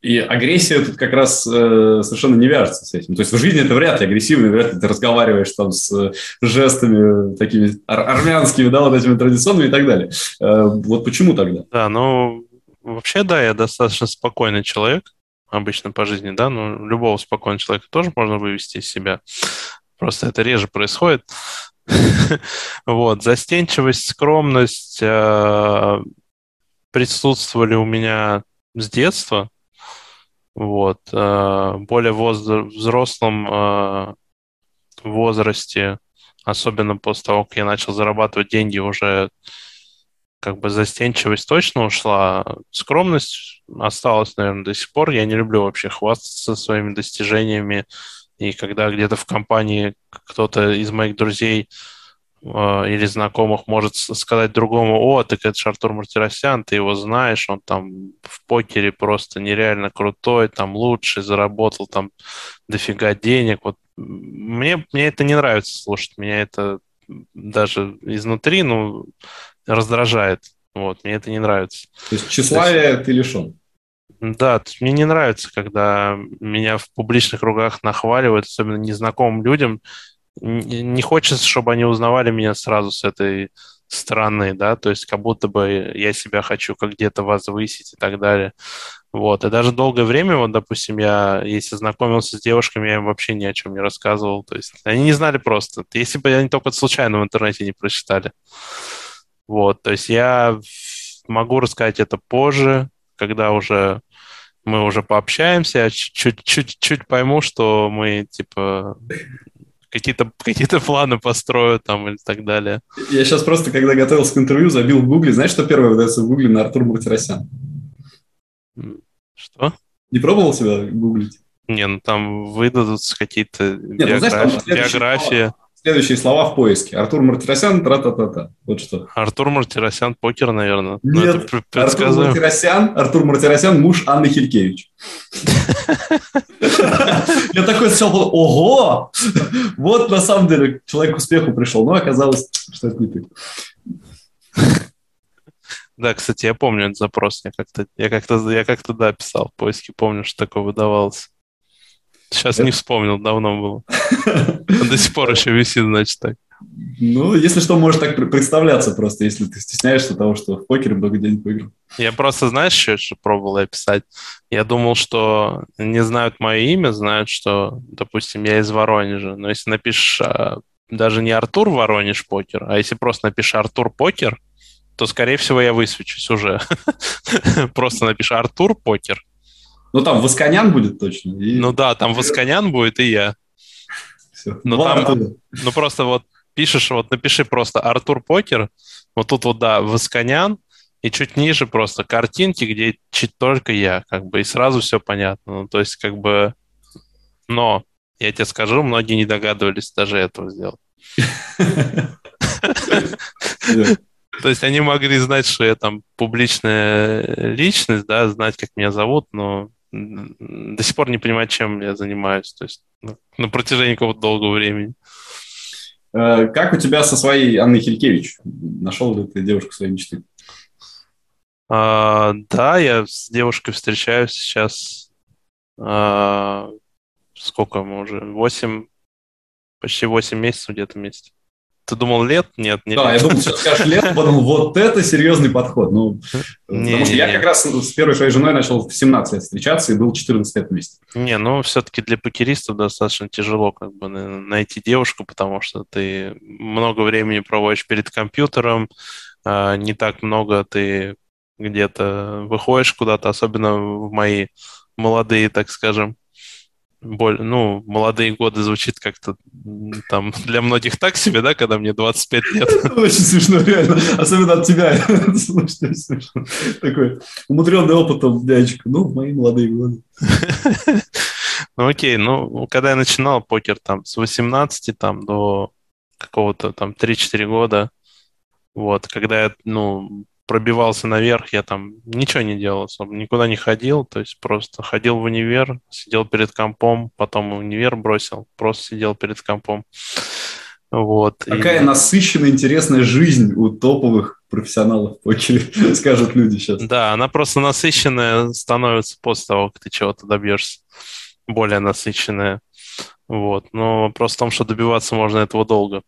И агрессия тут как раз э, совершенно не вяжется с этим. То есть в жизни это вряд ли агрессивно, вряд ли ты разговариваешь там с э, жестами такими ар- армянскими, да, вот этими традиционными и так далее. Э, вот почему тогда? Да, ну, вообще, да, я достаточно спокойный человек обычно по жизни, да, но любого спокойного человека тоже можно вывести из себя. Просто это реже происходит. Вот, застенчивость, скромность э, присутствовали у меня с детства. Вот, э, более взрослом э, возрасте, особенно после того, как я начал зарабатывать деньги, уже как бы застенчивость точно ушла. Скромность осталась, наверное, до сих пор. Я не люблю вообще хвастаться своими достижениями, и когда где-то в компании кто-то из моих друзей э, или знакомых может сказать другому, о, так это же Артур Мартиросян, ты его знаешь, он там в покере просто нереально крутой, там лучший, заработал там дофига денег. Вот мне, мне это не нравится слушать, меня это даже изнутри, ну, раздражает. Вот, мне это не нравится. То есть тщеславия ты лишен? Да, мне не нравится, когда меня в публичных кругах нахваливают, особенно незнакомым людям. Не хочется, чтобы они узнавали меня сразу с этой стороны, да, то есть как будто бы я себя хочу как где-то возвысить и так далее. Вот, и даже долгое время, вот, допустим, я, если знакомился с девушками, я им вообще ни о чем не рассказывал, то есть они не знали просто, если бы они только случайно в интернете не прочитали. Вот, то есть я могу рассказать это позже, когда уже мы уже пообщаемся, я чуть-чуть пойму, что мы, типа, какие-то какие планы построю там или так далее. Я сейчас просто, когда готовился к интервью, забил в гугле. Знаешь, что первое выдается в гугле на Артур Мартиросян? Что? Не пробовал себя гуглить? Не, ну там выдадутся какие-то биографии. Ну, знаешь, биографии. Следующие слова в поиске. Артур Мартиросян, тра-та-та-та. Вот что. Артур Мартиросян, покер, наверное. Ну, Нет, это Артур Мартиросян, Артур Мартиросян, муж Анны Хилькевич. Я такой сначала ого! Вот на самом деле человек к успеху пришел. Но оказалось, что это не ты. Да, кстати, я помню этот запрос. Я как-то, я как-то, я как-то, да, писал в поиске, помню, что такое выдавалось. Сейчас не вспомнил, давно было. До сих пор еще висит, значит, так. Ну, если что, можешь так представляться просто, если ты стесняешься того, что в покере много денег выиграл. Я просто, знаешь, что, что пробовал я писать? Я думал, что не знают мое имя, знают, что, допустим, я из Воронежа. Но если напишешь а, даже не Артур Воронеж покер, а если просто напишешь Артур покер, то, скорее всего, я высвечусь уже. Просто напиши Артур покер, ну, там Восконян будет точно. И... Ну да, там Восконян будет и я. Все. Ну, там, ну, просто вот пишешь, вот напиши просто Артур Покер, вот тут вот, да, Восконян, и чуть ниже просто картинки, где чуть только я, как бы, и сразу все понятно. Ну, то есть, как бы, но, я тебе скажу, многие не догадывались даже этого сделать. То есть они могли знать, что я там публичная личность, да, знать, как меня зовут, но до сих пор не понимаю, чем я занимаюсь, то есть ну, на протяжении какого-то долгого времени. Э, как у тебя со своей Анной Хилькевич? Нашел ли ты девушку своей мечты? А, да, я с девушкой встречаюсь сейчас. А, сколько мы уже? Восемь, почти восемь месяцев где-то вместе. Ты думал лет? Нет, не Да, лет. я думал, сейчас скажешь лет, подумал, вот это серьезный подход. Ну, не, потому что не, я не. как раз с первой своей женой начал в 17 лет встречаться и был 14 лет вместе. Не, ну все-таки для покеристов достаточно тяжело как бы найти девушку, потому что ты много времени проводишь перед компьютером, а, не так много ты где-то выходишь куда-то, особенно в мои молодые, так скажем, более, ну, молодые годы звучит как-то там для многих так себе, да, когда мне 25 лет. Очень смешно, реально. Особенно от тебя. Слушай, смешно. Такой умудренный опытом дядечка. Ну, в мои молодые годы. Ну, окей. Ну, когда я начинал покер там с 18 там до какого-то там 3-4 года, вот, когда я, ну, пробивался наверх, я там ничего не делал особо, никуда не ходил, то есть просто ходил в универ, сидел перед компом, потом универ бросил, просто сидел перед компом. Вот. Какая и... насыщенная, интересная жизнь у топовых профессионалов покере, скажут люди сейчас. Да, она просто насыщенная становится после того, как ты чего-то добьешься. Более насыщенная. Вот. Но вопрос в том, что добиваться можно этого долго.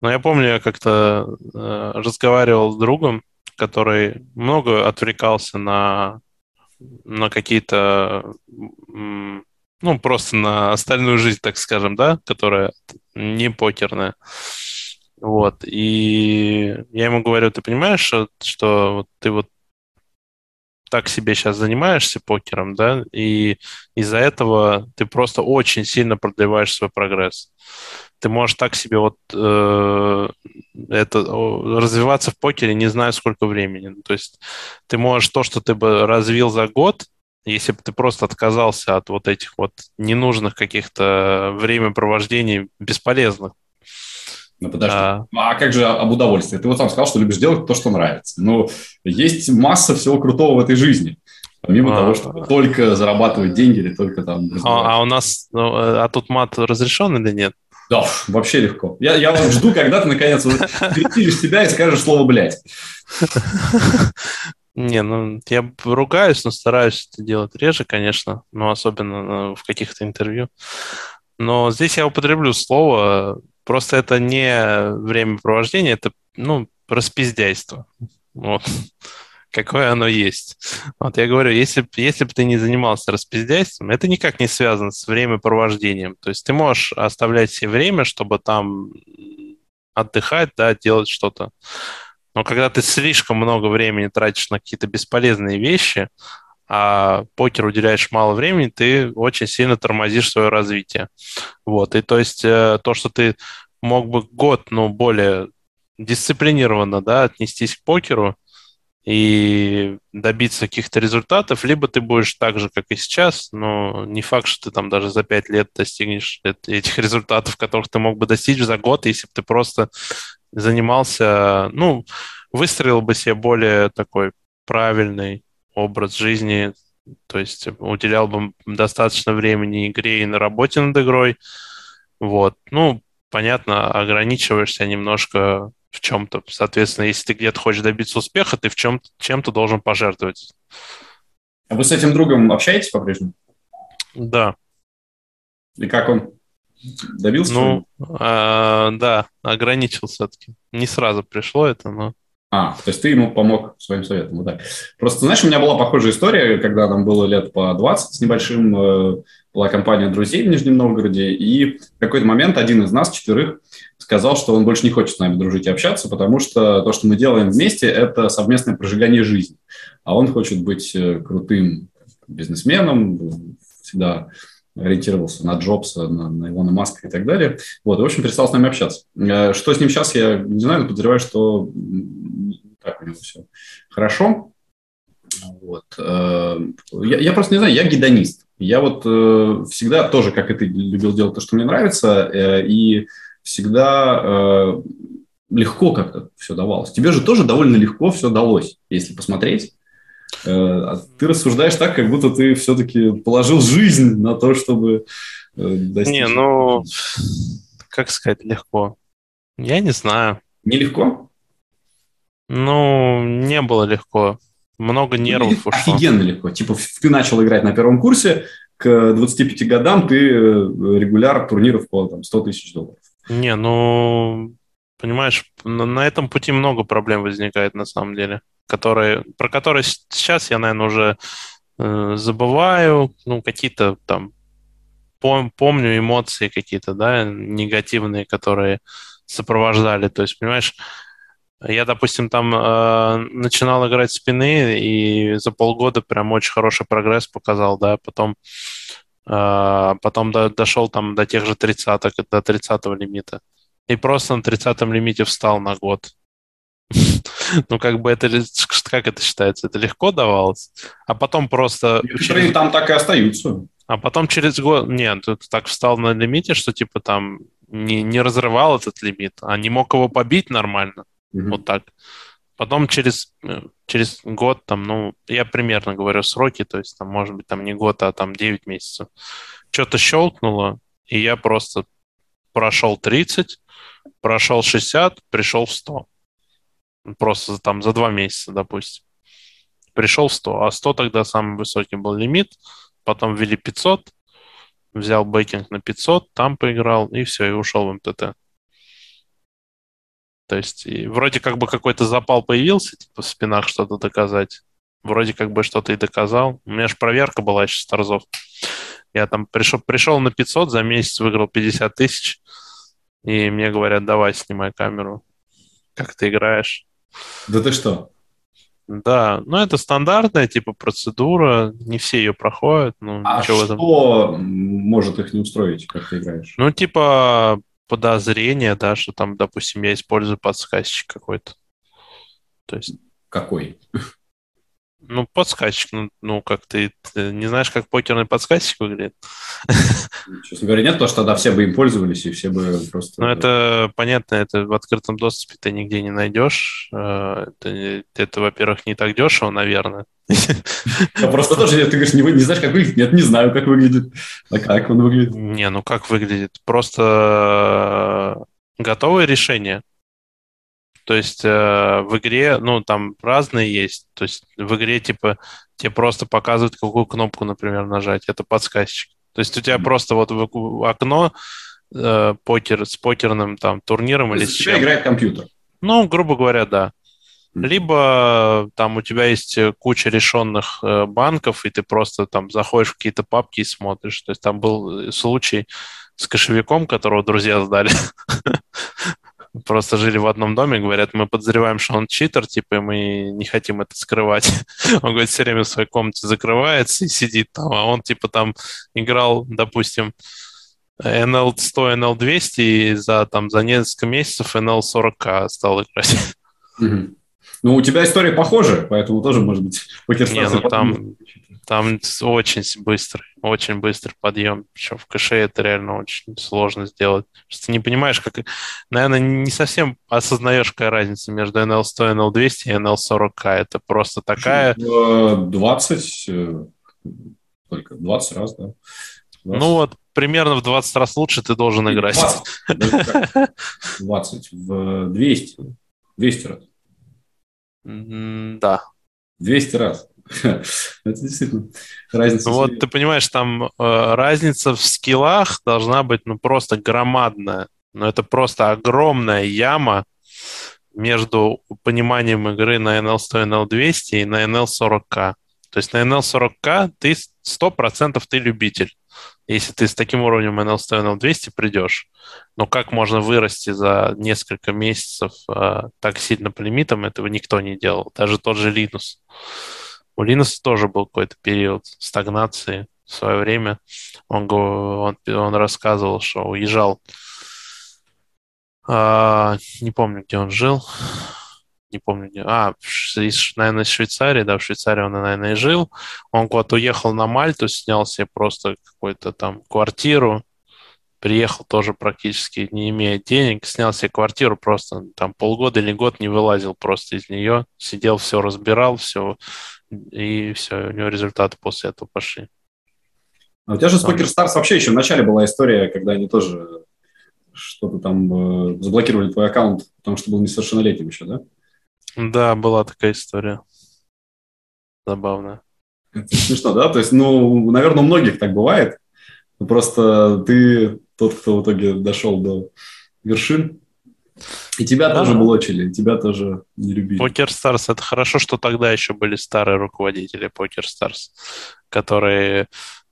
Но я помню, я как-то э, разговаривал с другом, который много отвлекался на, на какие-то, ну, просто на остальную жизнь, так скажем, да, которая не покерная. Вот. И я ему говорю, ты понимаешь, что, что вот ты вот так себе сейчас занимаешься покером, да, и из-за этого ты просто очень сильно продлеваешь свой прогресс ты можешь так себе вот э, это развиваться в покере, не знаю сколько времени. То есть ты можешь то, что ты бы развил за год, если бы ты просто отказался от вот этих вот ненужных каких-то времяпровождений бесполезных. Ну, подожди. А... а как же об удовольствии? Ты вот сам сказал, что любишь делать то, что нравится. Ну, есть масса всего крутого в этой жизни. Помимо а, того, что только зарабатывать деньги или только там... А, а у нас... Ну, а тут мат разрешен или нет? Да, вообще легко. Я, я вот жду, когда ты наконец перетиришь себя и скажешь слово «блядь». Не, ну, я ругаюсь, но стараюсь это делать реже, конечно, но особенно ну, в каких-то интервью. Но здесь я употреблю слово, просто это не времяпровождение, это, ну, распиздяйство. Вот. Какое оно есть. Вот я говорю, если, если бы ты не занимался распиздяйством, это никак не связано с времяпровождением. То есть ты можешь оставлять себе время, чтобы там отдыхать, да, делать что-то. Но когда ты слишком много времени тратишь на какие-то бесполезные вещи, а покер уделяешь мало времени, ты очень сильно тормозишь свое развитие. Вот. И то есть э, то, что ты мог бы год, ну, более дисциплинированно, да, отнестись к покеру и добиться каких-то результатов, либо ты будешь так же, как и сейчас, но не факт, что ты там даже за пять лет достигнешь этих результатов, которых ты мог бы достичь за год, если бы ты просто занимался, ну, выстроил бы себе более такой правильный образ жизни, то есть уделял бы достаточно времени игре и на работе над игрой. Вот. Ну, понятно, ограничиваешься немножко в чем-то. Соответственно, если ты где-то хочешь добиться успеха, ты в чем чем-то должен пожертвовать. А вы с этим другом общаетесь по-прежнему? Да. И как он? Добился? Ну, а, да, ограничил все-таки. Не сразу пришло это, но... А, то есть ты ему помог своим советом, вот так. Просто, знаешь, у меня была похожая история, когда нам было лет по 20 с небольшим, э, была компания друзей в Нижнем Новгороде, и в какой-то момент один из нас, четверых, сказал, что он больше не хочет с нами дружить и общаться, потому что то, что мы делаем вместе, это совместное прожигание жизни. А он хочет быть э, крутым бизнесменом, всегда ориентировался на Джобса, на, на Илона Маска и так далее. Вот, и, в общем, перестал с нами общаться. Э, что с ним сейчас, я не знаю, но подозреваю, что так у него все хорошо. Вот. Э, я, я просто не знаю, я гедонист. Я вот э, всегда тоже, как и ты, любил делать то, что мне нравится, и всегда легко как-то все давалось. Тебе же тоже довольно легко все далось, если посмотреть. А ты рассуждаешь так, как будто ты все-таки положил жизнь на то, чтобы достичь. Не, ну, как сказать, легко. Я не знаю. Нелегко? Ну, не было легко. Много ну, нервов ну, ушло. Офигенно легко. Типа, ты начал играть на первом курсе, к 25 годам ты э, регуляр турниров по там, 100 тысяч долларов. Не, ну, понимаешь, на, на этом пути много проблем возникает на самом деле, которые, про которые сейчас я, наверное, уже э, забываю, ну, какие-то там пом, помню эмоции какие-то, да, негативные, которые сопровождали. То есть, понимаешь, я, допустим, там э, начинал играть спины, и за полгода прям очень хороший прогресс показал, да, потом, э, потом до, дошел там до тех же 30 до 30 лимита. И просто на 30-м лимите встал на год. Ну, как бы это, как это считается? Это легко давалось? А потом просто... Некоторые там так и остаются. А потом через год... Нет, ты так встал на лимите, что типа там не, не разрывал этот лимит, а не мог его побить нормально. Mm-hmm. Вот так. Потом через, э, через год, там, ну, я примерно говорю сроки, то есть там, может быть, там не год, а там 9 месяцев. Что-то щелкнуло, и я просто прошел 30, прошел 60, пришел в 100. Просто там за два месяца, допустим. Пришел в 100, а 100 тогда самый высокий был лимит, потом ввели 500, взял бэкинг на 500, там поиграл, и все, и ушел в МТТ. То есть и вроде как бы какой-то запал появился, типа в спинах что-то доказать. Вроде как бы что-то и доказал. У меня же проверка была еще с торзов. Я там пришел, пришел на 500, за месяц выиграл 50 тысяч. И мне говорят, давай, снимай камеру. Как ты играешь? Да ты что? Да, ну это стандартная типа процедура, не все ее проходят. Ну, а что этом... может их не устроить, как ты играешь? Ну типа подозрение, да, что там, допустим, я использую подсказчик какой-то. То есть... Какой? Ну, подсказчик, ну, ну как ты, ты не знаешь, как покерный подсказчик выглядит? Честно говоря, нет, потому что тогда все бы им пользовались, и все бы просто... Ну, это понятно, это в открытом доступе ты нигде не найдешь. Э, это, это во-первых, не так дешево, наверное. Я просто тоже, ты говоришь, не, не знаешь, как выглядит? Нет, не знаю, как выглядит. А как он выглядит? Не, ну как выглядит? Просто готовое решение. То есть э, в игре, ну, там разные есть. То есть в игре, типа, тебе просто показывают, какую кнопку, например, нажать. Это подсказчик. То есть у тебя просто вот окно э, покер с покерным там турниром То или с чем. играет компьютер. Ну, грубо говоря, да. Либо там у тебя есть куча решенных э, банков, и ты просто там заходишь в какие-то папки и смотришь. То есть там был случай с кошевиком, которого друзья сдали. Просто жили в одном доме, говорят, мы подозреваем, что он читер, типа, и мы не хотим это скрывать. Он, говорит, все время в своей комнате закрывается и сидит там, а он, типа, там играл, допустим, NL100, NL200, и за, там, за несколько месяцев NL40 стал играть. Ну, у тебя история похожая, поэтому тоже, может быть, Не, ну там, там очень быстрый, очень быстрый подъем. Причем в кэше это реально очень сложно сделать. Что ты не понимаешь, как... Наверное, не совсем осознаешь, какая разница между NL100, NL200 и NL40. Это просто такая... 20... Э, только 20 раз, да? 20. Ну вот, примерно в 20 раз лучше ты должен играть. 20, 20 в 200. 200 раз. Да. 200 раз. Это действительно разница. Вот ты понимаешь, там э, разница в скиллах должна быть ну просто громадная. Но это просто огромная яма между пониманием игры на NL100 и NL200 и на NL40К. То есть на NL40К ты 100% ты любитель если ты с таким уровнем NL100, NL200 придешь. Но как можно вырасти за несколько месяцев э, так сильно по лимитам, этого никто не делал. Даже тот же Linux. У Linux тоже был какой-то период стагнации в свое время. Он, он, он рассказывал, что уезжал, э, не помню, где он жил, не помню где. А, из, наверное, из Швейцарии, да, в Швейцарии он, наверное, и жил. Он куда-то уехал на Мальту, снял себе просто какую-то там квартиру, приехал тоже практически не имея денег, снял себе квартиру, просто там полгода или год не вылазил просто из нее, сидел, все разбирал, все, и все, у него результаты после этого пошли. А у тебя же с Poker Stars вообще еще в начале была история, когда они тоже что-то там э, заблокировали твой аккаунт, потому что был несовершеннолетним еще, да? Да, была такая история. Забавная. Это смешно, да? То есть, ну, наверное, у многих так бывает. Просто ты тот, кто в итоге дошел до вершин. И тебя да. тоже блочили, тебя тоже не любили. PokerStars, это хорошо, что тогда еще были старые руководители PokerStars, которые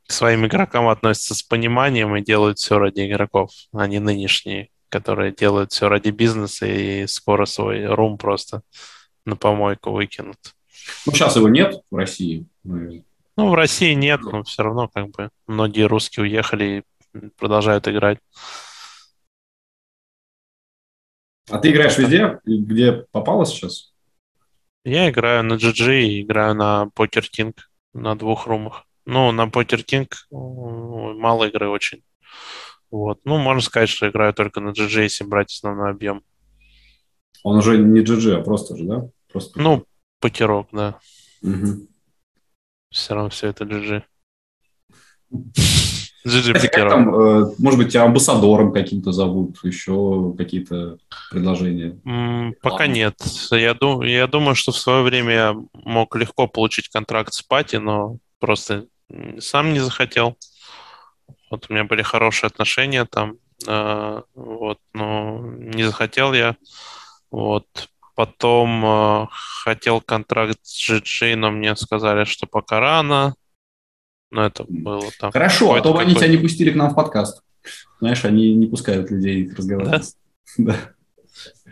к своим игрокам относятся с пониманием и делают все ради игроков, а не нынешние которые делают все ради бизнеса и скоро свой рум просто на помойку выкинут. Ну, сейчас его нет в России. Ну, в России нет, но все равно как бы многие русские уехали и продолжают играть. А ты играешь везде? Где попало сейчас? Я играю на GG и играю на Poker King на двух румах. Ну, на Poker King мало игры очень. Вот. Ну, можно сказать, что играю только на GG, если брать основной объем. Он уже не GG, а просто же, да? Просто... Ну, покерок, да. Угу. Все равно все это GG. GG покерок. Э, может быть, тебя амбассадором каким-то зовут, еще какие-то предложения? пока нет. Я, дум, я думаю, что в свое время я мог легко получить контракт с Пати, но просто сам не захотел. Вот у меня были хорошие отношения там, э, вот, но не захотел я. Вот. Потом э, хотел контракт с GG, но мне сказали, что пока рано. Но это было там. Хорошо, а то бы они тебя не пустили к нам в подкаст. Знаешь, они не пускают людей разговаривать. Да? да.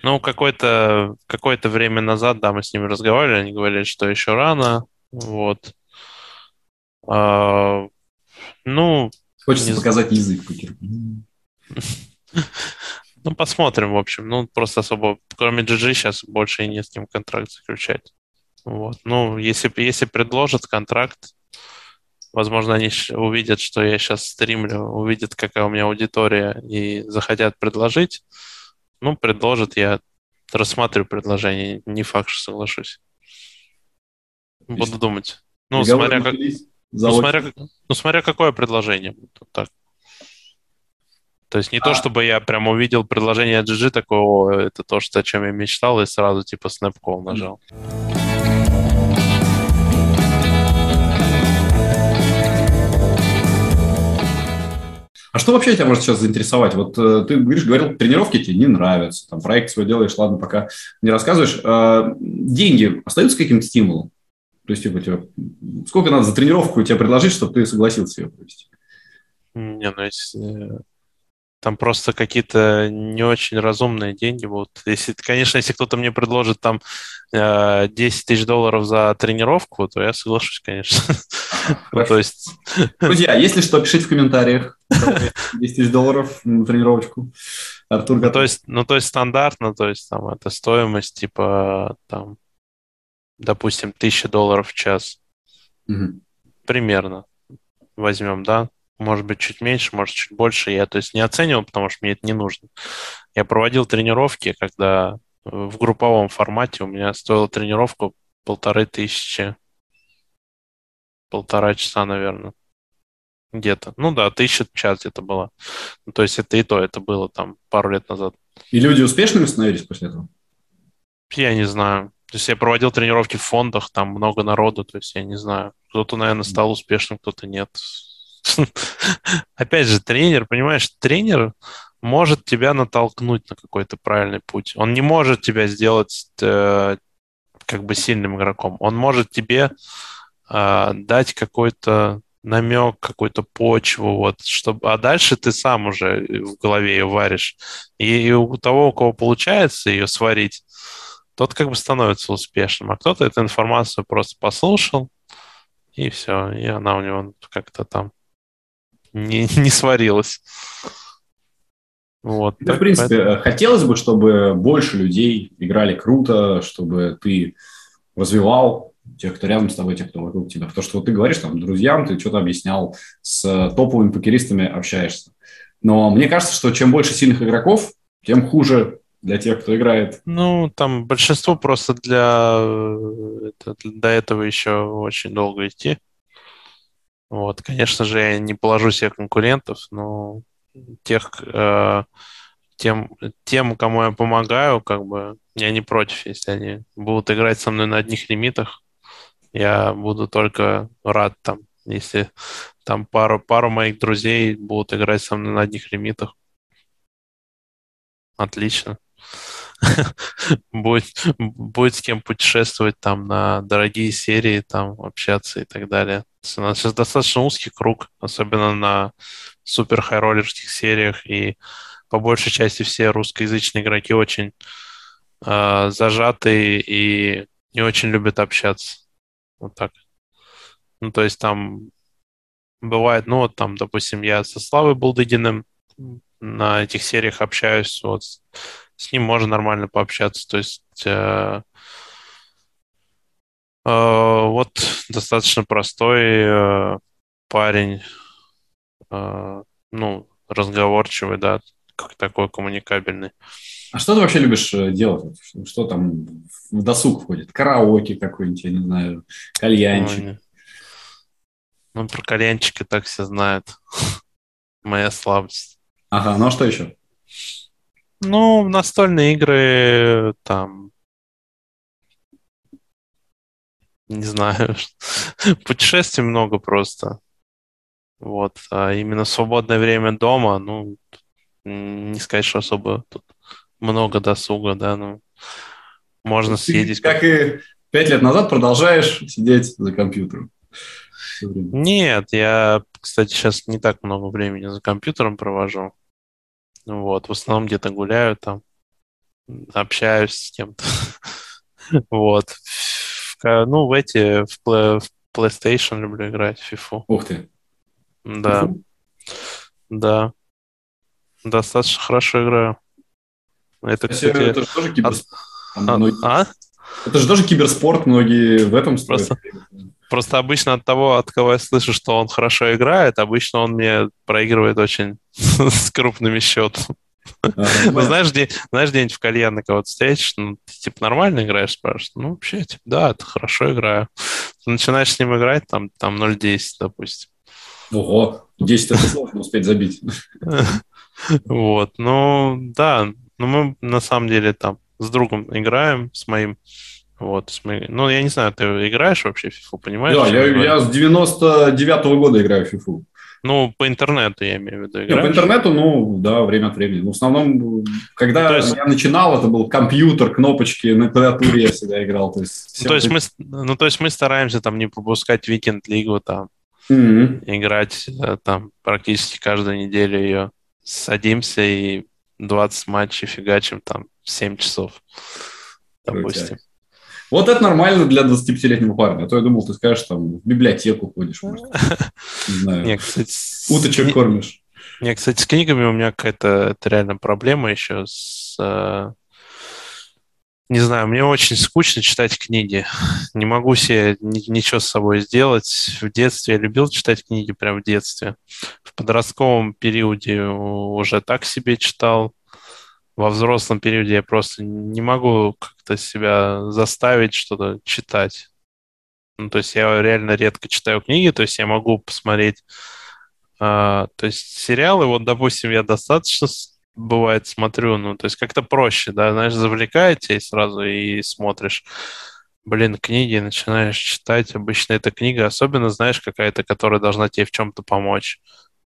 Ну, какое-то какое время назад, да, мы с ними разговаривали, они говорили, что еще рано. Вот. А, ну, Хочется не показать язык Ну, посмотрим, в общем. Ну, просто особо, кроме GG, сейчас больше и не с кем контракт заключать. Вот. Ну, если, если предложат контракт, возможно, они увидят, что я сейчас стримлю, увидят, какая у меня аудитория, и захотят предложить. Ну, предложат, я рассматриваю предложение. Не факт, что соглашусь. Буду думать. Ну, смотря как... Ну смотря, ну, смотря какое предложение. Так. То есть не а. то, чтобы я прям увидел предложение GG, такого, это то, что, о чем я мечтал, и сразу типа Snapcall нажал. А что вообще тебя может сейчас заинтересовать? Вот э, ты говоришь, говорил, тренировки тебе не нравятся, там проект свой делаешь, ладно, пока не рассказываешь. Э, деньги остаются каким-то стимулом? То есть, типа, тебе, сколько надо за тренировку тебе предложить, чтобы ты согласился ее провести? Не, ну если там просто какие-то не очень разумные деньги будут. Если, конечно, если кто-то мне предложит там 10 э, тысяч долларов за тренировку, то я соглашусь, конечно. Ну, то есть... Друзья, если что, пишите в комментариях. 10 тысяч долларов на тренировочку. Артур ну, то есть, ну, то есть стандартно, то есть там это стоимость типа там, допустим, 1000 долларов в час. Примерно возьмем, да? может быть, чуть меньше, может, чуть больше. Я, то есть, не оценивал, потому что мне это не нужно. Я проводил тренировки, когда в групповом формате у меня стоила тренировку полторы тысячи, полтора часа, наверное. Где-то. Ну да, тысяча час где-то было. Ну, то есть это и то, это было там пару лет назад. И люди успешными становились после этого? Я не знаю. То есть я проводил тренировки в фондах, там много народу, то есть я не знаю. Кто-то, наверное, стал успешным, кто-то нет. Опять же, тренер, понимаешь, тренер может тебя натолкнуть на какой-то правильный путь. Он не может тебя сделать э, как бы сильным игроком. Он может тебе э, дать какой-то намек, какую-то почву, вот, чтобы, а дальше ты сам уже в голове ее варишь. И, и у того, у кого получается ее сварить, тот как бы становится успешным, а кто-то эту информацию просто послушал, и все, и она у него как-то там не, не сварилось. Вот, так, в принципе, поэтому... хотелось бы, чтобы больше людей играли круто, чтобы ты развивал тех, кто рядом с тобой, тех, кто вокруг тебя. Потому что вот ты говоришь там друзьям, ты что-то объяснял, с топовыми покеристами общаешься. Но мне кажется, что чем больше сильных игроков, тем хуже для тех, кто играет. Ну, там большинство просто для... Это, до этого еще очень долго идти. Вот, конечно же, я не положу себе конкурентов, но тех, э, тем, тем, кому я помогаю, как бы я не против, если они будут играть со мной на одних лимитах. Я буду только рад там, если там пару, пару моих друзей будут играть со мной на одних лимитах. Отлично. будет, будет с кем путешествовать там на дорогие серии, там общаться и так далее. У нас сейчас достаточно узкий круг, особенно на супер хайроллерских сериях, и по большей части все русскоязычные игроки очень э, зажатые и не очень любят общаться. Вот так. Ну, то есть там бывает, ну, вот там, допустим, я со Славой Булдыгиным на этих сериях общаюсь, вот с ним можно нормально пообщаться. То есть э, э, вот достаточно простой э, парень, э, ну, разговорчивый, да, как такой коммуникабельный. А что ты вообще любишь э, делать? Что там в досуг входит? Караоке какой-нибудь, я не знаю, кальянчик? Ой, ну, про кальянчики так все знают. Моя слабость. Ага, ну а что еще? Ну, настольные игры, там, не знаю, путешествий много просто. Вот, а именно свободное время дома, ну, не сказать, что особо тут много досуга, да, ну, можно Ты, съездить. Как и пять лет назад продолжаешь сидеть за компьютером. Нет, я, кстати, сейчас не так много времени за компьютером провожу. Вот, в основном где-то гуляю там, общаюсь с кем-то. Вот. Ну, в эти, в PlayStation люблю играть, в FIFA. Ух ты. Да. Да. Достаточно хорошо играю. Это, кстати... Это же тоже киберспорт. А? Это же тоже киберспорт, многие в этом Просто... Просто обычно от того, от кого я слышу, что он хорошо играет, обычно он мне проигрывает очень с крупными счетами. Ну, знаешь, где, знаешь, где-нибудь в кальян кого-то встретишь, ну, ты, типа, нормально играешь, спрашиваешь? Ну, вообще, типа, да, это хорошо играю. Ты начинаешь с ним играть, там, там 0.10, допустим. Ого, 10 это сложно успеть забить. Вот, ну, да, ну, мы на самом деле там с другом играем, с моим, вот, ну, я не знаю, ты играешь вообще в FIFA, понимаешь? Да, я, я с 99-го года играю в FIFA. Ну, по интернету, я имею в виду. Нет, по интернету, ну, да, время от времени. Но в основном, когда Ну, есть- я начинал, это был компьютер, кнопочки, на клавиатуре я всегда играл. То есть, Ну, то есть, мы, ну, то есть мы стараемся там не пропускать Викенд-лигу, там, Мгм. играть э, там практически каждую неделю ее. Садимся и 20 матчей фигачим там в 7 часов, допустим. Крутяк. Вот это нормально для 25-летнего парня. А то я думал, ты скажешь, там, в библиотеку ходишь, может, не знаю, Не, кстати, уточек не- кормишь. Не, кстати, с книгами у меня какая-то это реально проблема еще с... э, Не знаю, мне очень скучно читать книги. Не могу себе ни- ничего с собой сделать. В детстве я любил читать книги, прям в детстве. В подростковом периоде уже так себе читал. Во взрослом периоде я просто не могу как-то себя заставить что-то читать. Ну, то есть я реально редко читаю книги, то есть я могу посмотреть а, то есть сериалы, вот, допустим, я достаточно бывает смотрю, ну, то есть как-то проще, да, знаешь, завлекает и сразу и смотришь. Блин, книги начинаешь читать, обычно эта книга, особенно, знаешь, какая-то, которая должна тебе в чем-то помочь.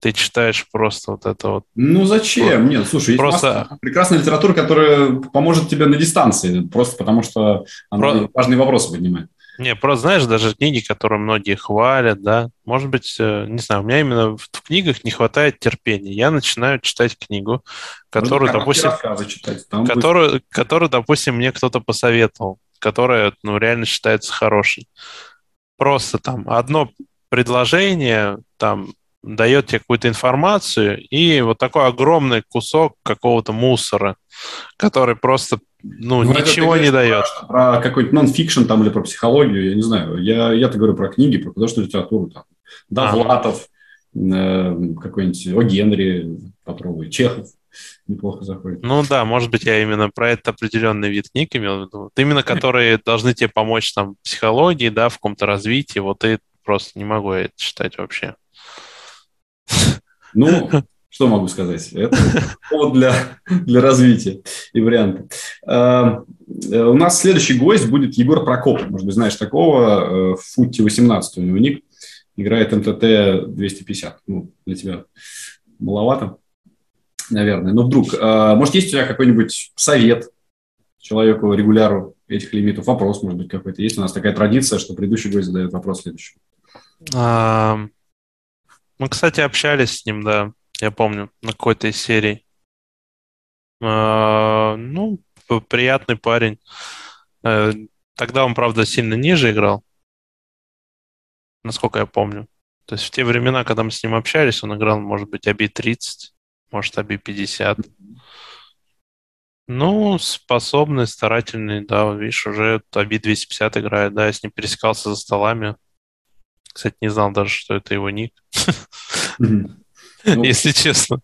Ты читаешь просто вот это вот. Ну зачем? Нет, слушай, есть Просто- масса прекрасной литературы, которая поможет тебе на дистанции, просто потому что она Про- важные вопросы поднимает. Не, просто, знаешь, даже книги, которые многие хвалят, да, может быть, э, не знаю, у меня именно в, в книгах не хватает терпения. Я начинаю читать книгу, которую, Можно допустим, читать. Там будет- которую, которую, допустим, мне кто-то посоветовал, которая, ну, реально считается хорошей. Просто там одно предложение там дает тебе какую-то информацию и вот такой огромный кусок какого-то мусора, который просто, ну, Ну, ничего не про- дает. Про какой-то нон-фикшн там или про психологию, я не знаю. Я, я-то говорю про книги, про художественную литературу. Там. Довлатов, э, какой-нибудь О. Генри, попробуй, Чехов неплохо заходит. Ну да, может быть, я именно про этот определенный вид книг имел в виду. Вот именно которые должны тебе помочь там в психологии, да, в каком-то развитии. Вот и просто не могу я это читать вообще. Ну, что могу сказать? Это повод для, для развития и варианта. Э, э, У нас следующий гость будет Егор Прокоп. Может быть, знаешь такого. э, В футе 18 у него ник. Играет МТТ 250. Ну, для тебя маловато, наверное. Но вдруг. э, Может, есть у тебя какой-нибудь совет человеку, регуляру этих лимитов? Вопрос, может быть, какой-то. Есть у нас такая традиция, что предыдущий гость задает вопрос следующему. Мы, кстати, общались с ним, да, я помню, на какой-то из серий. А, Ну, приятный парень. Э, Тогда он, правда, сильно ниже играл, насколько я помню. То есть в те времена, когда мы с ним общались, он играл, может быть, аби 30, может, аби 50. Ну, способный, старательный, да, видишь, уже аби 250 играет, да, я с ним пересекался за столами. Кстати, не знал даже, что это его ник. Ну, если честно.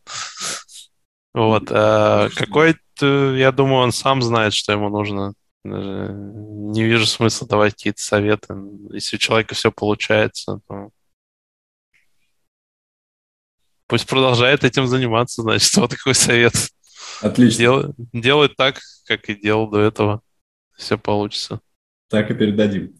Вот. а Какой-то, я думаю, он сам знает, что ему нужно. Даже Не вижу смысла давать какие-то советы. Если у человека все получается, то пусть продолжает этим заниматься, значит, вот такой совет. Отлично. Дел- Делай так, как и делал до этого. Все получится. Так и передадим.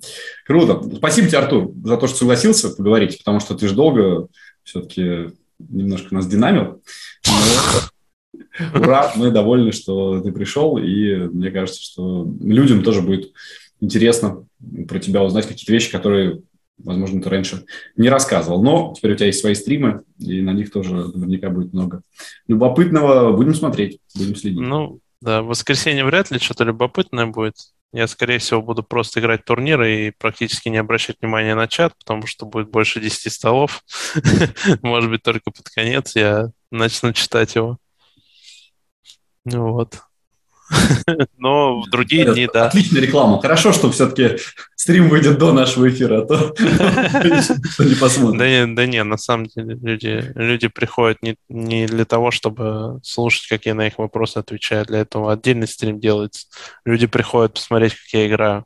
Круто. Спасибо тебе, Артур, за то, что согласился поговорить, потому что ты же долго все-таки немножко нас динамил. Но Ура, мы довольны, что ты пришел, и мне кажется, что людям тоже будет интересно про тебя узнать какие-то вещи, которые, возможно, ты раньше не рассказывал. Но теперь у тебя есть свои стримы, и на них тоже наверняка будет много любопытного. Будем смотреть, будем следить. Ну, да, в воскресенье вряд ли что-то любопытное будет. Я, скорее всего, буду просто играть турниры и практически не обращать внимания на чат, потому что будет больше 10 столов. Может быть, только под конец я начну читать его. Ну вот. Но в другие дни, да. Отличная реклама. Хорошо, что все-таки стрим выйдет до нашего эфира, а то не посмотрит. Да не, на самом деле люди, люди приходят не, не для того, чтобы слушать, как я на их вопросы отвечаю. Для этого отдельный стрим делается. Люди приходят посмотреть, как я играю.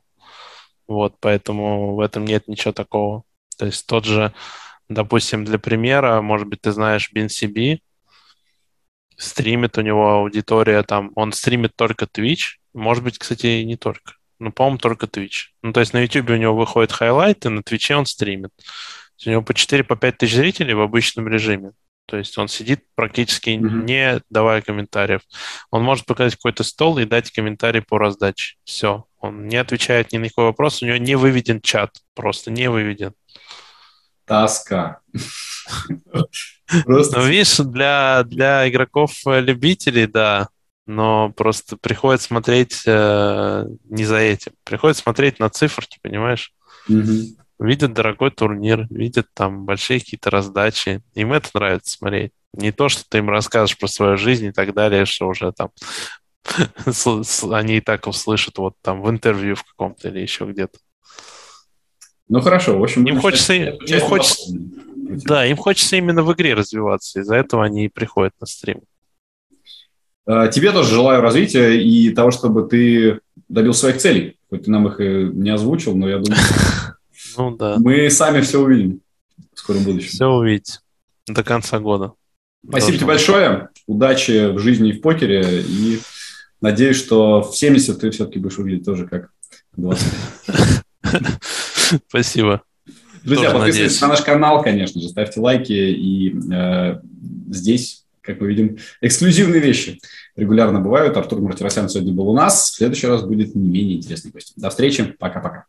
Вот, поэтому в этом нет ничего такого. То есть тот же, допустим, для примера, может быть, ты знаешь BNCB, стримит у него аудитория там, он стримит только Twitch, может быть, кстати, и не только. Ну, по-моему, только Twitch. Ну, то есть на YouTube у него выходят хайлайты, на Twitch он стримит. У него по 4-5 по тысяч зрителей в обычном режиме. То есть он сидит практически mm-hmm. не давая комментариев. Он может показать какой-то стол и дать комментарий по раздаче. Все. Он не отвечает ни на какой вопрос, у него не выведен чат. Просто не выведен. Тоска. Просто... Ну, видишь, для, для игроков-любителей, да, но просто приходит смотреть э, не за этим. Приходит смотреть на циферки, понимаешь? Угу видят дорогой турнир, видят там большие какие-то раздачи. Им это нравится смотреть. Не то, что ты им расскажешь про свою жизнь и так далее, что уже там они и так услышат вот там в интервью в каком-то или еще где-то. Ну хорошо, в общем, им хочется, им хочется, да, им хочется именно в игре развиваться, из-за этого они и приходят на стрим. А, тебе тоже желаю развития и того, чтобы ты добил своих целей. Хоть ты нам их и не озвучил, но я думаю, Ну да. Мы сами все увидим в скором будущем. Все увидеть до конца года. Спасибо тебе большое. Удачи в жизни и в покере. И надеюсь, что в 70 ты все-таки будешь увидеть тоже как 20. Спасибо. Друзья, Тоже подписывайтесь надеюсь. на наш канал, конечно же, ставьте лайки. И э, здесь, как мы видим, эксклюзивные вещи регулярно бывают. Артур Мартиросян сегодня был у нас. В следующий раз будет не менее интересный гость. До встречи. Пока-пока.